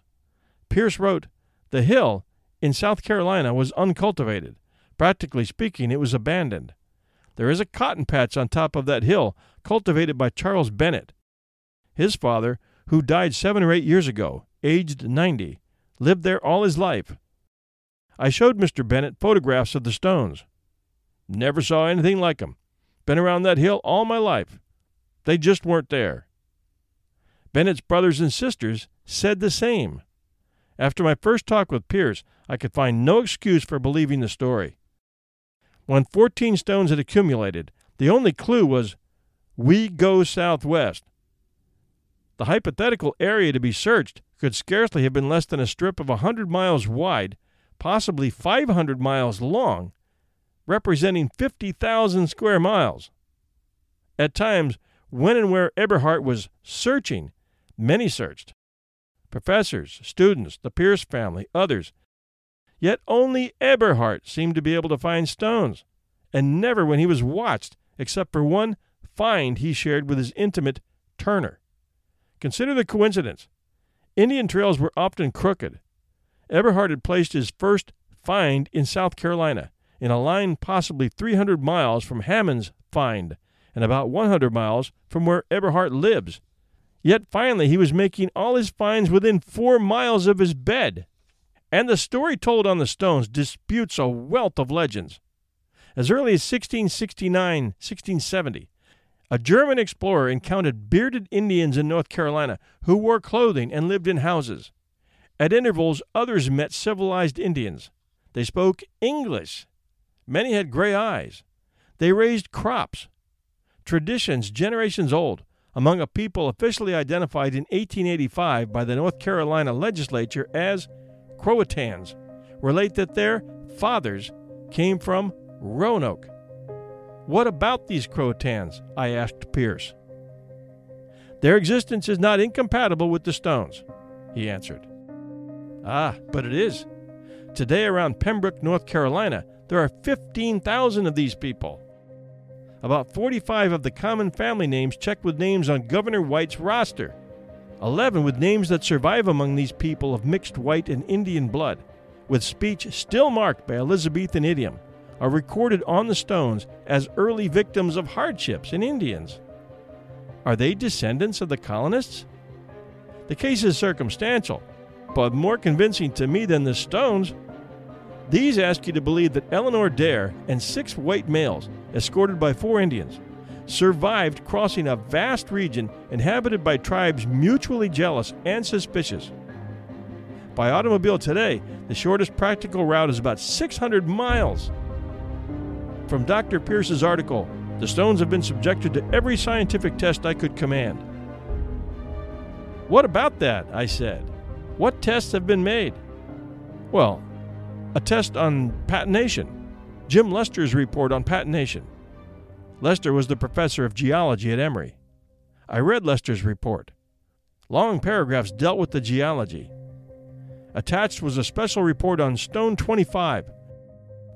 S2: Pierce wrote, The hill in South Carolina was uncultivated Practically speaking, it was abandoned. There is a cotton patch on top of that hill, cultivated by Charles Bennett. His father, who died seven or eight years ago, aged 90, lived there all his life. I showed Mr. Bennett photographs of the stones. Never saw anything like 'em. Been around that hill all my life. They just weren't there. Bennett's brothers and sisters said the same. After my first talk with Pierce, I could find no excuse for believing the story. When 14 stones had accumulated, the only clue was we go southwest. The hypothetical area to be searched could scarcely have been less than a strip of a 100 miles wide, possibly 500 miles long, representing 50,000 square miles. At times, when and where Eberhart was searching, many searched professors, students, the Pierce family, others. Yet only Eberhart seemed to be able to find stones, and never when he was watched, except for one find he shared with his intimate Turner. Consider the coincidence. Indian trails were often crooked. Eberhart had placed his first find in South Carolina, in a line possibly 300 miles from Hammond's find, and about 100 miles from where Eberhart lives. Yet finally he was making all his finds within four miles of his bed. And the story told on the stones disputes a wealth of legends. As early as 1669 1670, a German explorer encountered bearded Indians in North Carolina who wore clothing and lived in houses. At intervals, others met civilized Indians. They spoke English. Many had gray eyes. They raised crops. Traditions generations old among a people officially identified in 1885 by the North Carolina legislature as Croatans relate that their fathers came from Roanoke. What about these Croatans? I asked Pierce. Their existence is not incompatible with the stones, he answered. Ah, but it is. Today, around Pembroke, North Carolina, there are 15,000 of these people. About 45 of the common family names check with names on Governor White's roster. 11 with names that survive among these people of mixed white and Indian blood, with speech still marked by Elizabethan idiom are recorded on the stones as early victims of hardships in Indians. Are they descendants of the colonists? The case is circumstantial, but more convincing to me than the stones. These ask you to believe that Eleanor Dare and six white males, escorted by four Indians, survived crossing a vast region inhabited by tribes mutually jealous and suspicious. By automobile today, the shortest practical route is about 600 miles. From Dr. Pierce's article, the stones have been subjected to every scientific test I could command. What about that? I said. What tests have been made? Well, a test on patination. Jim Lester's report on patination. Lester was the professor of geology at Emory. I read Lester's report. Long paragraphs dealt with the geology. Attached was a special report on Stone 25,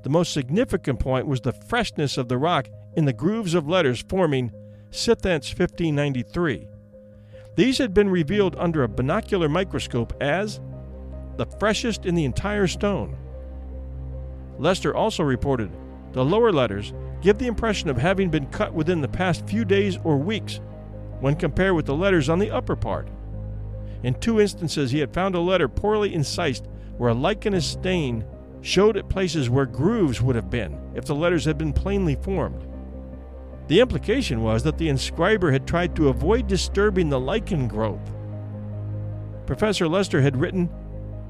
S2: the most significant point was the freshness of the rock in the grooves of letters forming Sithence 1593. These had been revealed under a binocular microscope as the freshest in the entire stone. Lester also reported the lower letters give the impression of having been cut within the past few days or weeks when compared with the letters on the upper part. In two instances, he had found a letter poorly incised where a lichenous stain showed at places where grooves would have been if the letters had been plainly formed. The implication was that the inscriber had tried to avoid disturbing the lichen growth. Professor Lester had written,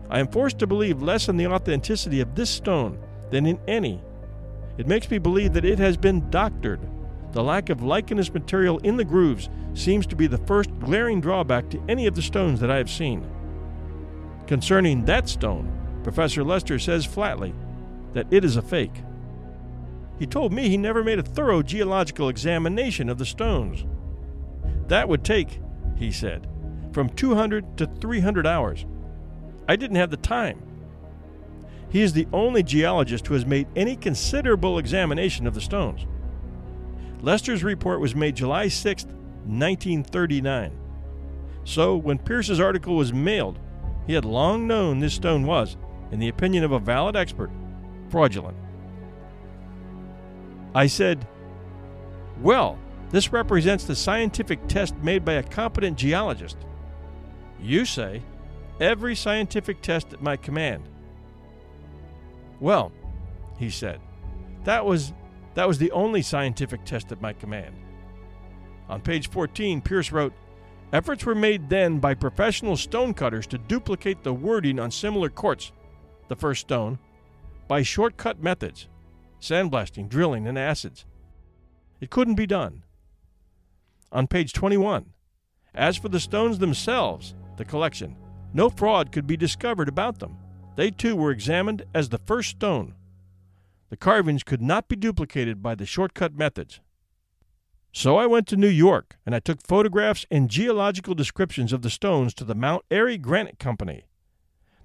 S2: I am forced to believe less in the authenticity of this stone than in any. It makes me believe that it has been doctored. The lack of lichenous material in the grooves seems to be the first glaring drawback to any of the stones that I have seen. Concerning that stone, Professor Lester says flatly that it is a fake. He told me he never made a thorough geological examination of the stones. That would take, he said, from 200 to 300 hours. I didn't have the time. He is the only geologist who has made any considerable examination of the stones. Lester's report was made July 6, 1939. So, when Pierce's article was mailed, he had long known this stone was, in the opinion of a valid expert, fraudulent. I said, Well, this represents the scientific test made by a competent geologist. You say, every scientific test at my command. Well, he said, that was That was the only scientific test at my command. On page 14, Pierce wrote Efforts were made then by professional stonecutters to duplicate the wording on similar quartz, the first stone, by shortcut methods, sandblasting, drilling, and acids. It couldn't be done. On page 21, as for the stones themselves, the collection, no fraud could be discovered about them. They too were examined as the first stone. The carvings could not be duplicated by the shortcut methods. So I went to New York and I took photographs and geological descriptions of the stones to the Mount Airy Granite Company.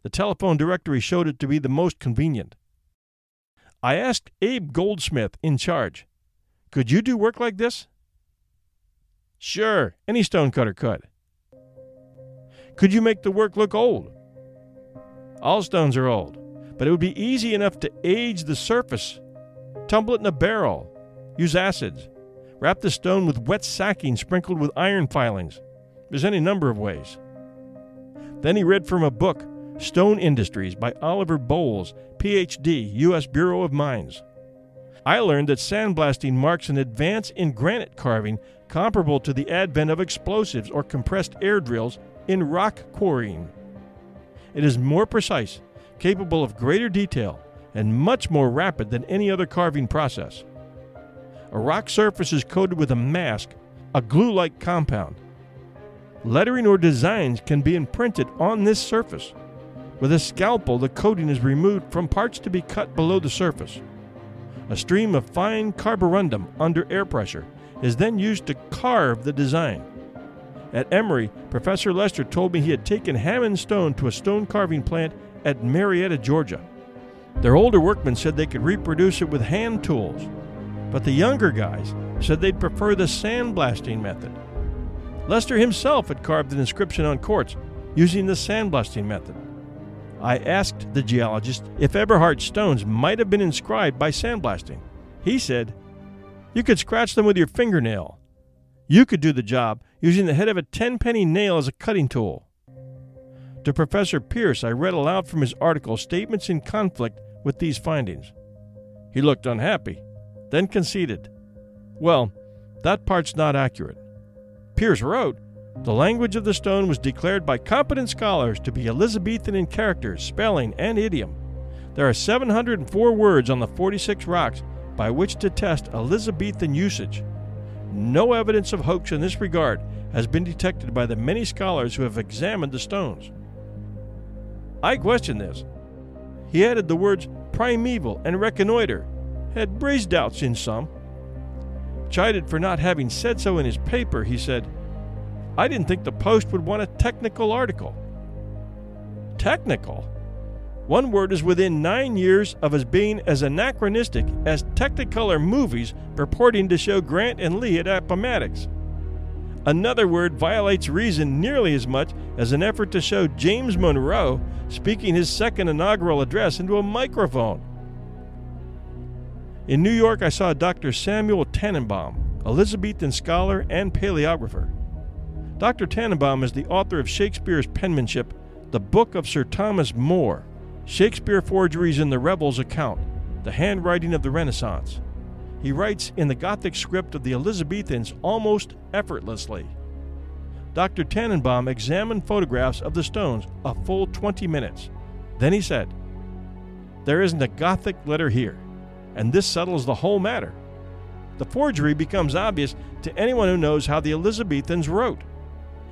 S2: The telephone directory showed it to be the most convenient. I asked Abe Goldsmith, in charge, Could you do work like this? Sure, any stonecutter could. Could you make the work look old? All stones are old, but it would be easy enough to age the surface, tumble it in a barrel, use acids, wrap the stone with wet sacking sprinkled with iron filings. There's any number of ways. Then he read from a book, Stone Industries by Oliver Bowles, PhD, U.S. Bureau of Mines. I learned that sandblasting marks an advance in granite carving comparable to the advent of explosives or compressed air drills in rock quarrying. It is more precise, capable of greater detail, and much more rapid than any other carving process. A rock surface is coated with a mask, a glue like compound. Lettering or designs can be imprinted on this surface. With a scalpel, the coating is removed from parts to be cut below the surface. A stream of fine carborundum under air pressure is then used to carve the design. At Emory, Professor Lester told me he had taken Hammond stone to a stone carving plant at Marietta, Georgia. Their older workmen said they could reproduce it with hand tools, but the younger guys said they'd prefer the sandblasting method. Lester himself had carved an inscription on quartz using the sandblasting method. I asked the geologist if Eberhard stones might have been inscribed by sandblasting. He said, You could scratch them with your fingernail. You could do the job using the head of a tenpenny nail as a cutting tool. To Professor Pierce, I read aloud from his article statements in conflict with these findings. He looked unhappy, then conceded. Well, that part's not accurate. Pierce wrote, the language of the stone was declared by competent scholars to be Elizabethan in character, spelling, and idiom. There are 704 words on the 46 rocks by which to test Elizabethan usage. No evidence of hoax in this regard has been detected by the many scholars who have examined the stones. I question this. He added the words primeval and reconnoiter, had raised doubts in some. Chided for not having said so in his paper, he said, I didn't think the Post would want a technical article. Technical? One word is within nine years of as being as anachronistic as Technicolor movies purporting to show Grant and Lee at Appomattox. Another word violates reason nearly as much as an effort to show James Monroe speaking his second inaugural address into a microphone. In New York, I saw Dr. Samuel Tannenbaum, Elizabethan scholar and paleographer. Dr. Tannenbaum is the author of Shakespeare's penmanship, The Book of Sir Thomas More, Shakespeare Forgeries in the Revels Account, The Handwriting of the Renaissance. He writes in the Gothic script of the Elizabethans almost effortlessly. Dr. Tannenbaum examined photographs of the stones a full 20 minutes. Then he said, There isn't a Gothic letter here, and this settles the whole matter. The forgery becomes obvious to anyone who knows how the Elizabethans wrote.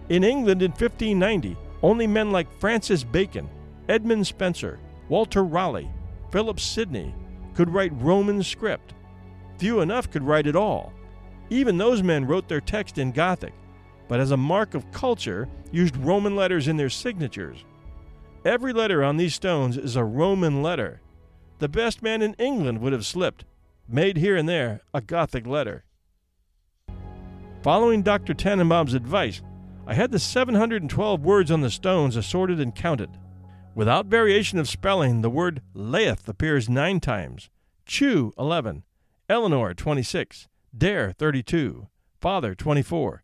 S2: In England in 1590, only men like Francis Bacon, Edmund Spenser, Walter Raleigh, Philip Sidney could write Roman script. Few enough could write at all. Even those men wrote their text in Gothic, but as a mark of culture, used Roman letters in their signatures. Every letter on these stones is a Roman letter. The best man in England would have slipped, made here and there a Gothic letter. Following Dr. Tannenbaum's advice, I had the 712 words on the stones assorted and counted. Without variation of spelling, the word Leith appears nine times, Chew 11, Eleanor 26, Dare 32, Father 24,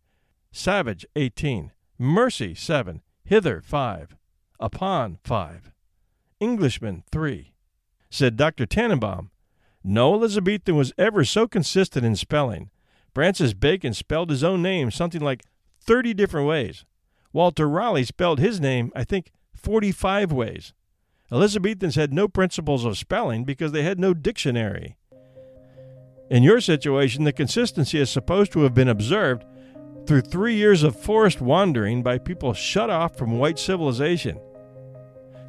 S2: Savage 18, Mercy 7, Hither 5, Upon 5, Englishman 3. Said Dr. Tannenbaum, No Elizabethan was ever so consistent in spelling. Francis Bacon spelled his own name something like 30 different ways. Walter Raleigh spelled his name, I think, 45 ways. Elizabethans had no principles of spelling because they had no dictionary. In your situation, the consistency is supposed to have been observed through three years of forest wandering by people shut off from white civilization.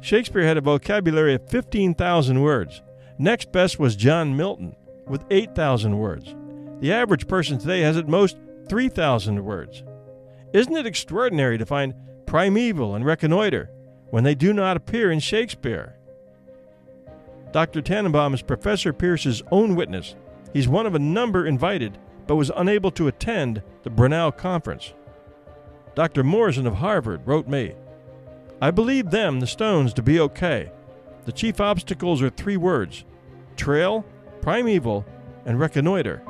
S2: Shakespeare had a vocabulary of 15,000 words. Next best was John Milton, with 8,000 words. The average person today has at most 3,000 words. Isn't it extraordinary to find primeval and reconnoiter when they do not appear in Shakespeare? Dr. Tannenbaum is Professor Pierce's own witness. He's one of a number invited, but was unable to attend the Brenau conference. Dr. Morison of Harvard wrote me I believe them, the stones, to be okay. The chief obstacles are three words trail, primeval, and reconnoiter.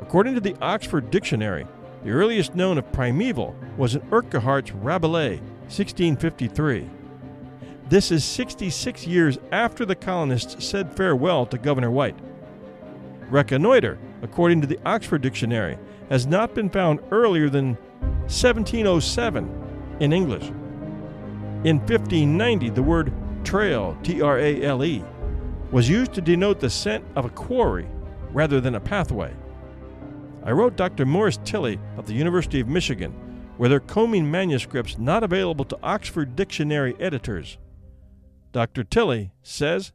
S2: According to the Oxford Dictionary, the earliest known of primeval was in Urquhart's Rabelais, 1653. This is 66 years after the colonists said farewell to Governor White. Reconnoiter, according to the Oxford Dictionary, has not been found earlier than 1707 in English. In 1590, the word trail, T R A L E, was used to denote the scent of a quarry rather than a pathway. I wrote Dr. Morris Tilley of the University of Michigan, where they're combing manuscripts not available to Oxford Dictionary editors. Dr. Tilley says,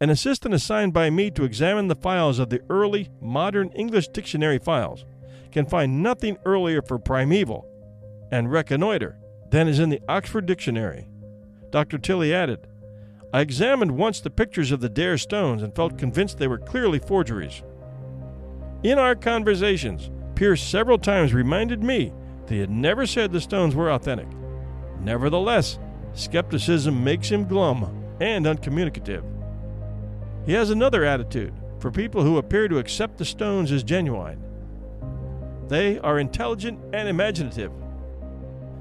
S2: An assistant assigned by me to examine the files of the early modern English dictionary files can find nothing earlier for primeval and reconnoiter than is in the Oxford Dictionary. Dr. Tilley added, I examined once the pictures of the Dare stones and felt convinced they were clearly forgeries. In our conversations, Pierce several times reminded me he had never said the stones were authentic. Nevertheless, skepticism makes him glum and uncommunicative. He has another attitude for people who appear to accept the stones as genuine. They are intelligent and imaginative.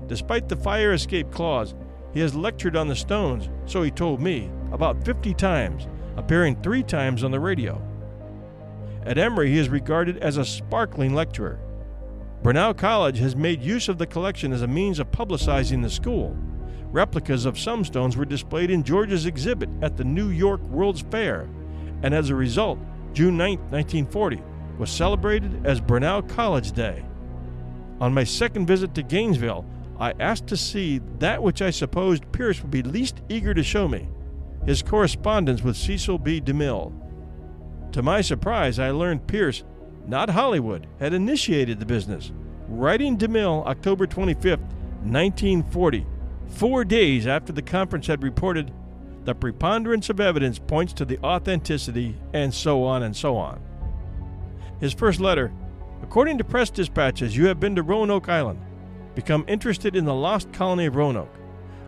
S2: Despite the fire escape clause, he has lectured on the stones, so he told me, about 50 times, appearing three times on the radio. At Emory, he is regarded as a sparkling lecturer. Brenau College has made use of the collection as a means of publicizing the school. Replicas of some stones were displayed in George's exhibit at the New York World's Fair, and as a result, June 9, 1940, was celebrated as Brenau College Day. On my second visit to Gainesville, I asked to see that which I supposed Pierce would be least eager to show me his correspondence with Cecil B. DeMille. To my surprise, I learned Pierce, not Hollywood, had initiated the business, writing DeMille October 25, 1940, four days after the conference had reported the preponderance of evidence points to the authenticity, and so on and so on. His first letter According to press dispatches, you have been to Roanoke Island, become interested in the lost colony of Roanoke.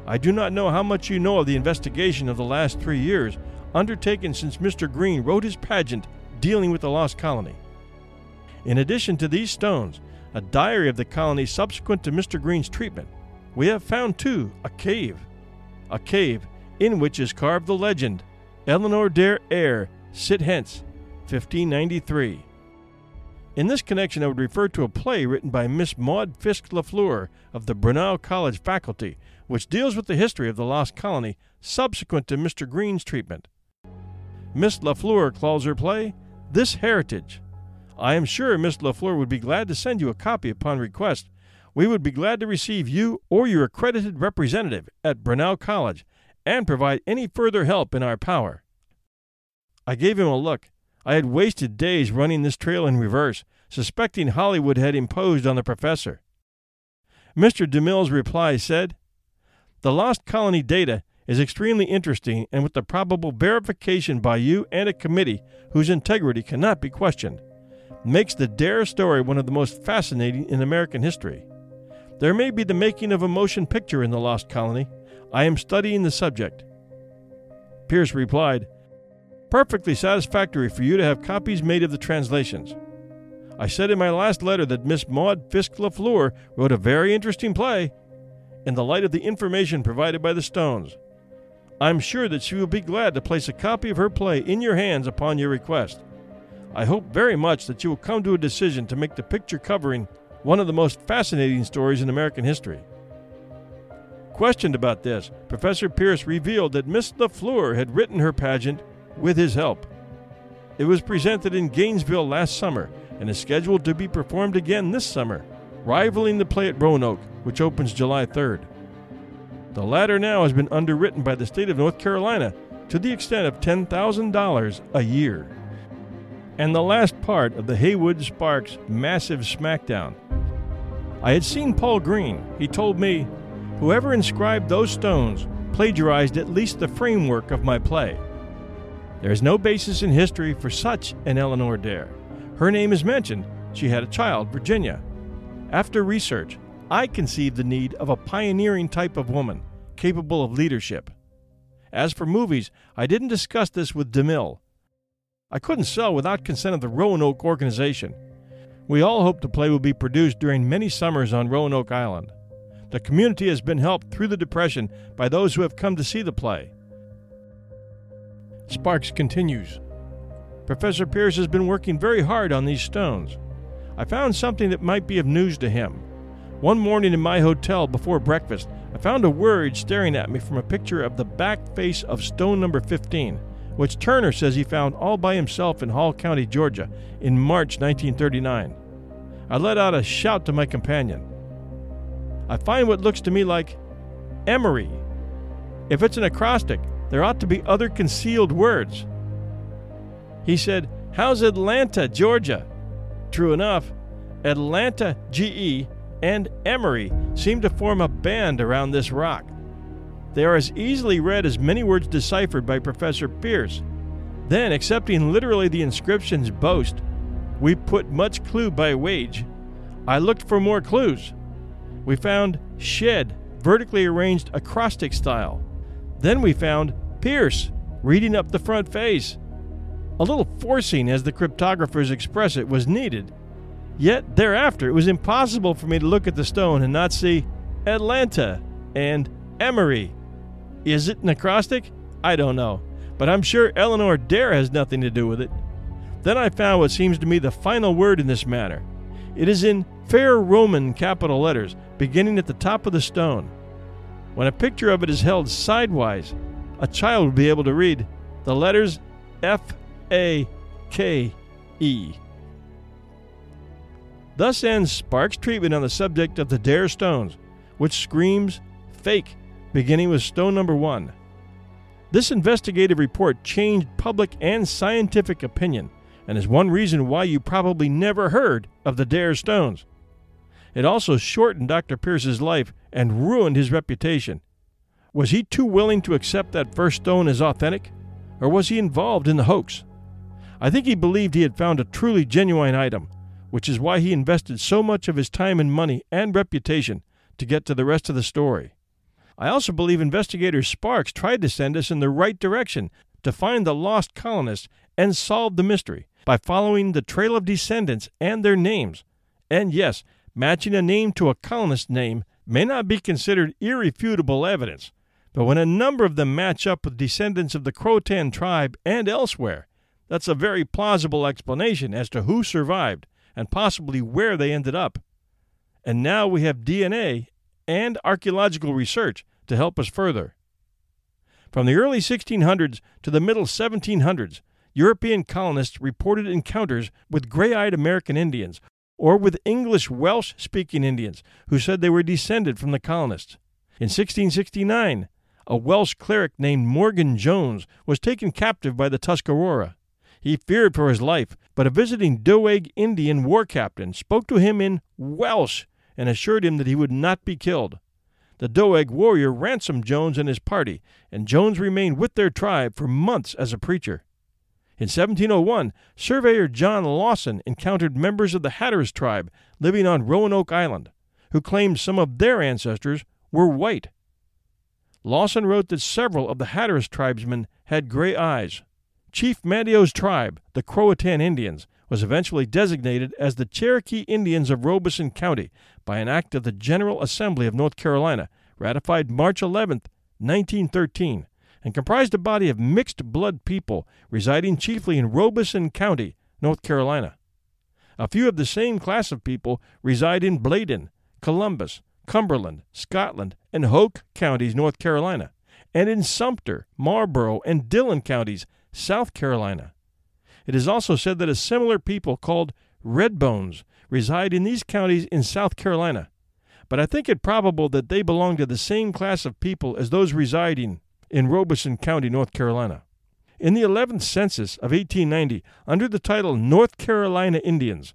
S2: I do not know how much you know of the investigation of the last three years, undertaken since Mr. Green wrote his pageant dealing with the lost colony. In addition to these stones, a diary of the colony subsequent to Mr. Green's treatment, we have found too a cave. A cave in which is carved the legend Eleanor Dare Eyre, Sithence, 1593. In this connection, I would refer to a play written by Miss Maud Fisk LaFleur of the Brenau College faculty, which deals with the history of the lost colony subsequent to Mr. Green's treatment. Miss LaFleur calls her play This Heritage. I am sure Miss LaFleur would be glad to send you a copy upon request. We would be glad to receive you or your accredited representative at Brenau College and provide any further help in our power. I gave him a look. I had wasted days running this trail in reverse, suspecting Hollywood had imposed on the professor. Mr. DeMille's reply said, The lost colony data is extremely interesting and with the probable verification by you and a committee whose integrity cannot be questioned, makes the Dare story one of the most fascinating in American history. There may be the making of a motion picture in the lost colony. I am studying the subject. Pierce replied, Perfectly satisfactory for you to have copies made of the translations. I said in my last letter that Miss Maud Fisk LaFleur wrote a very interesting play in the light of the information provided by the Stones. I'm sure that she will be glad to place a copy of her play in your hands upon your request. I hope very much that you will come to a decision to make the picture covering one of the most fascinating stories in American history. Questioned about this, Professor Pierce revealed that Miss LaFleur had written her pageant with his help. It was presented in Gainesville last summer and is scheduled to be performed again this summer, rivaling the play at Roanoke, which opens July 3rd. The latter now has been underwritten by the state of North Carolina to the extent of $10,000 a year. And the last part of the Haywood Sparks massive smackdown. I had seen Paul Green. He told me, Whoever inscribed those stones plagiarized at least the framework of my play. There is no basis in history for such an Eleanor Dare. Her name is mentioned. She had a child, Virginia. After research, I conceived the need of a pioneering type of woman, capable of leadership. As for movies, I didn't discuss this with DeMille. I couldn't sell without consent of the Roanoke organization. We all hope the play will be produced during many summers on Roanoke Island. The community has been helped through the Depression by those who have come to see the play. Sparks continues. Professor Pierce has been working very hard on these stones. I found something that might be of news to him. One morning in my hotel before breakfast, I found a word staring at me from a picture of the back face of stone number 15, which Turner says he found all by himself in Hall County, Georgia, in March 1939. I let out a shout to my companion. I find what looks to me like Emory. If it's an acrostic, there ought to be other concealed words. He said, How's Atlanta, Georgia? True enough, Atlanta, GE, and Emory seem to form a band around this rock. They are as easily read as many words deciphered by Professor Pierce. Then, accepting literally the inscription's boast, we put much clue by wage. I looked for more clues. We found shed, vertically arranged acrostic style. Then we found Pierce, reading up the front face. A little forcing, as the cryptographers express it, was needed. Yet thereafter, it was impossible for me to look at the stone and not see Atlanta and Emory. Is it an acrostic? I don't know, but I'm sure Eleanor Dare has nothing to do with it. Then I found what seems to me the final word in this matter. It is in fair Roman capital letters, beginning at the top of the stone. When a picture of it is held sidewise, a child will be able to read the letters F A K E. Thus ends Sparks' treatment on the subject of the Dare stones, which screams fake, beginning with stone number one. This investigative report changed public and scientific opinion, and is one reason why you probably never heard of the Dare stones. It also shortened Dr. Pierce's life and ruined his reputation. Was he too willing to accept that first stone as authentic, or was he involved in the hoax? I think he believed he had found a truly genuine item which is why he invested so much of his time and money and reputation to get to the rest of the story. I also believe investigator Sparks tried to send us in the right direction to find the lost colonists and solve the mystery by following the trail of descendants and their names. And yes, matching a name to a colonist name may not be considered irrefutable evidence, but when a number of them match up with descendants of the Croatan tribe and elsewhere, that's a very plausible explanation as to who survived and possibly where they ended up. And now we have DNA and archaeological research to help us further. From the early 1600s to the middle 1700s, European colonists reported encounters with gray eyed American Indians or with English Welsh speaking Indians who said they were descended from the colonists. In 1669, a Welsh cleric named Morgan Jones was taken captive by the Tuscarora. He feared for his life, but a visiting Doeg Indian war captain spoke to him in Welsh and assured him that he would not be killed. The Doeg warrior ransomed Jones and his party, and Jones remained with their tribe for months as a preacher. In 1701, surveyor John Lawson encountered members of the Hatteras tribe living on Roanoke Island, who claimed some of their ancestors were white. Lawson wrote that several of the Hatteras tribesmen had gray eyes. Chief Manteo's tribe, the Croatan Indians, was eventually designated as the Cherokee Indians of Robeson County by an act of the General Assembly of North Carolina, ratified March 11, 1913, and comprised a body of mixed blood people residing chiefly in Robeson County, North Carolina. A few of the same class of people reside in Bladen, Columbus, Cumberland, Scotland, and Hoke counties, North Carolina, and in Sumter, Marlboro, and Dillon counties, South Carolina. It is also said that a similar people called Redbones reside in these counties in South Carolina, but I think it probable that they belong to the same class of people as those residing in Robeson County, North Carolina. In the 11th census of 1890, under the title North Carolina Indians,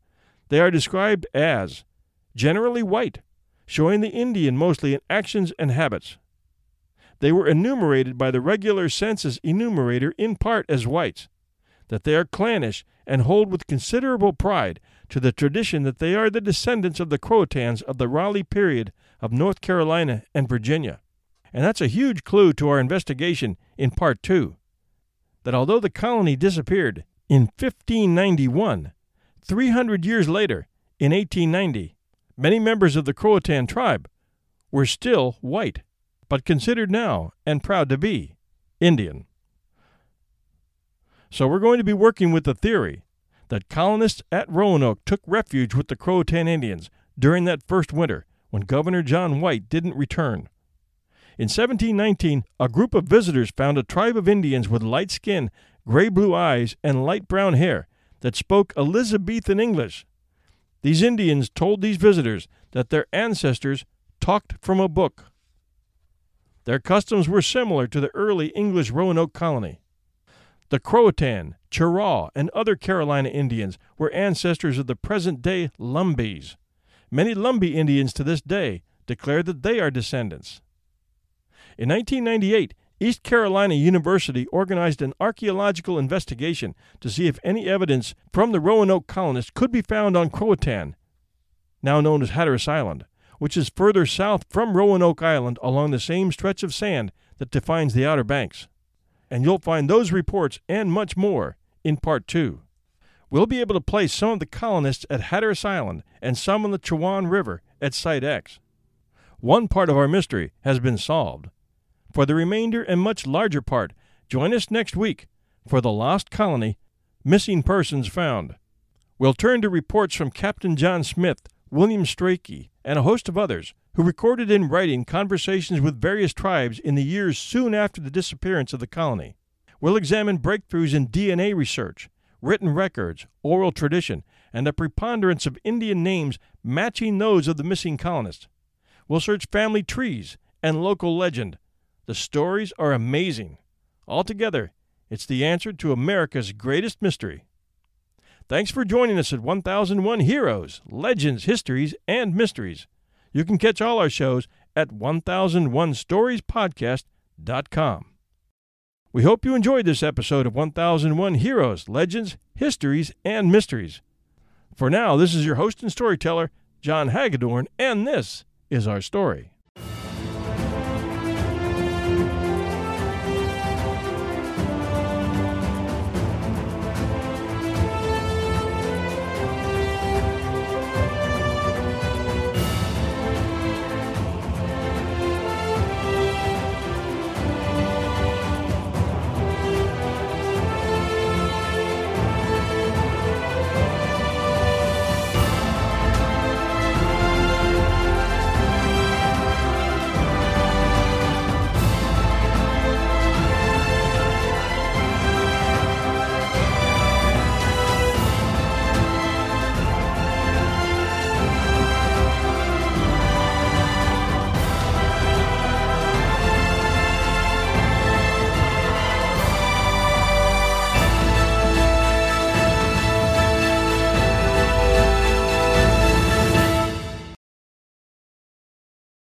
S2: they are described as generally white, showing the Indian mostly in actions and habits. They were enumerated by the regular census enumerator in part as whites, that they are clannish and hold with considerable pride to the tradition that they are the descendants of the Croatans of the Raleigh period of North Carolina and Virginia. And that's a huge clue to our investigation in part two that although the colony disappeared in 1591, 300 years later, in 1890, many members of the Croatan tribe were still white, but considered now, and proud to be, Indian. So we're going to be working with the theory that colonists at Roanoke took refuge with the Croatan Indians during that first winter when Governor John White didn't return. In 1719, a group of visitors found a tribe of Indians with light skin, gray blue eyes, and light brown hair that spoke Elizabethan English. These Indians told these visitors that their ancestors talked from a book. Their customs were similar to the early English Roanoke colony. The Croatan, Cheraw, and other Carolina Indians were ancestors of the present day Lumbees. Many Lumbee Indians to this day declare that they are descendants. In 1998, East Carolina University organized an archaeological investigation to see if any evidence from the Roanoke colonists could be found on Croatan, now known as Hatteras Island, which is further south from Roanoke Island along the same stretch of sand that defines the Outer Banks. And you'll find those reports and much more in Part 2. We'll be able to place some of the colonists at Hatteras Island and some on the Chowan River at Site X. One part of our mystery has been solved. For the remainder and much larger part, join us next week for The Lost Colony Missing Persons Found. We'll turn to reports from Captain John Smith, William Strachey, and a host of others who recorded in writing conversations with various tribes in the years soon after the disappearance of the colony. We'll examine breakthroughs in DNA research, written records, oral tradition, and a preponderance of Indian names matching those of the missing colonists. We'll search family trees and local legend the stories are amazing. Altogether, it's the answer to America's greatest mystery. Thanks for joining us at 1001 Heroes, Legends, Histories, and Mysteries. You can catch all our shows at 1001storiespodcast.com. We hope you enjoyed this episode of 1001 Heroes, Legends, Histories, and Mysteries. For now, this is your host and storyteller, John Hagedorn, and this is our story.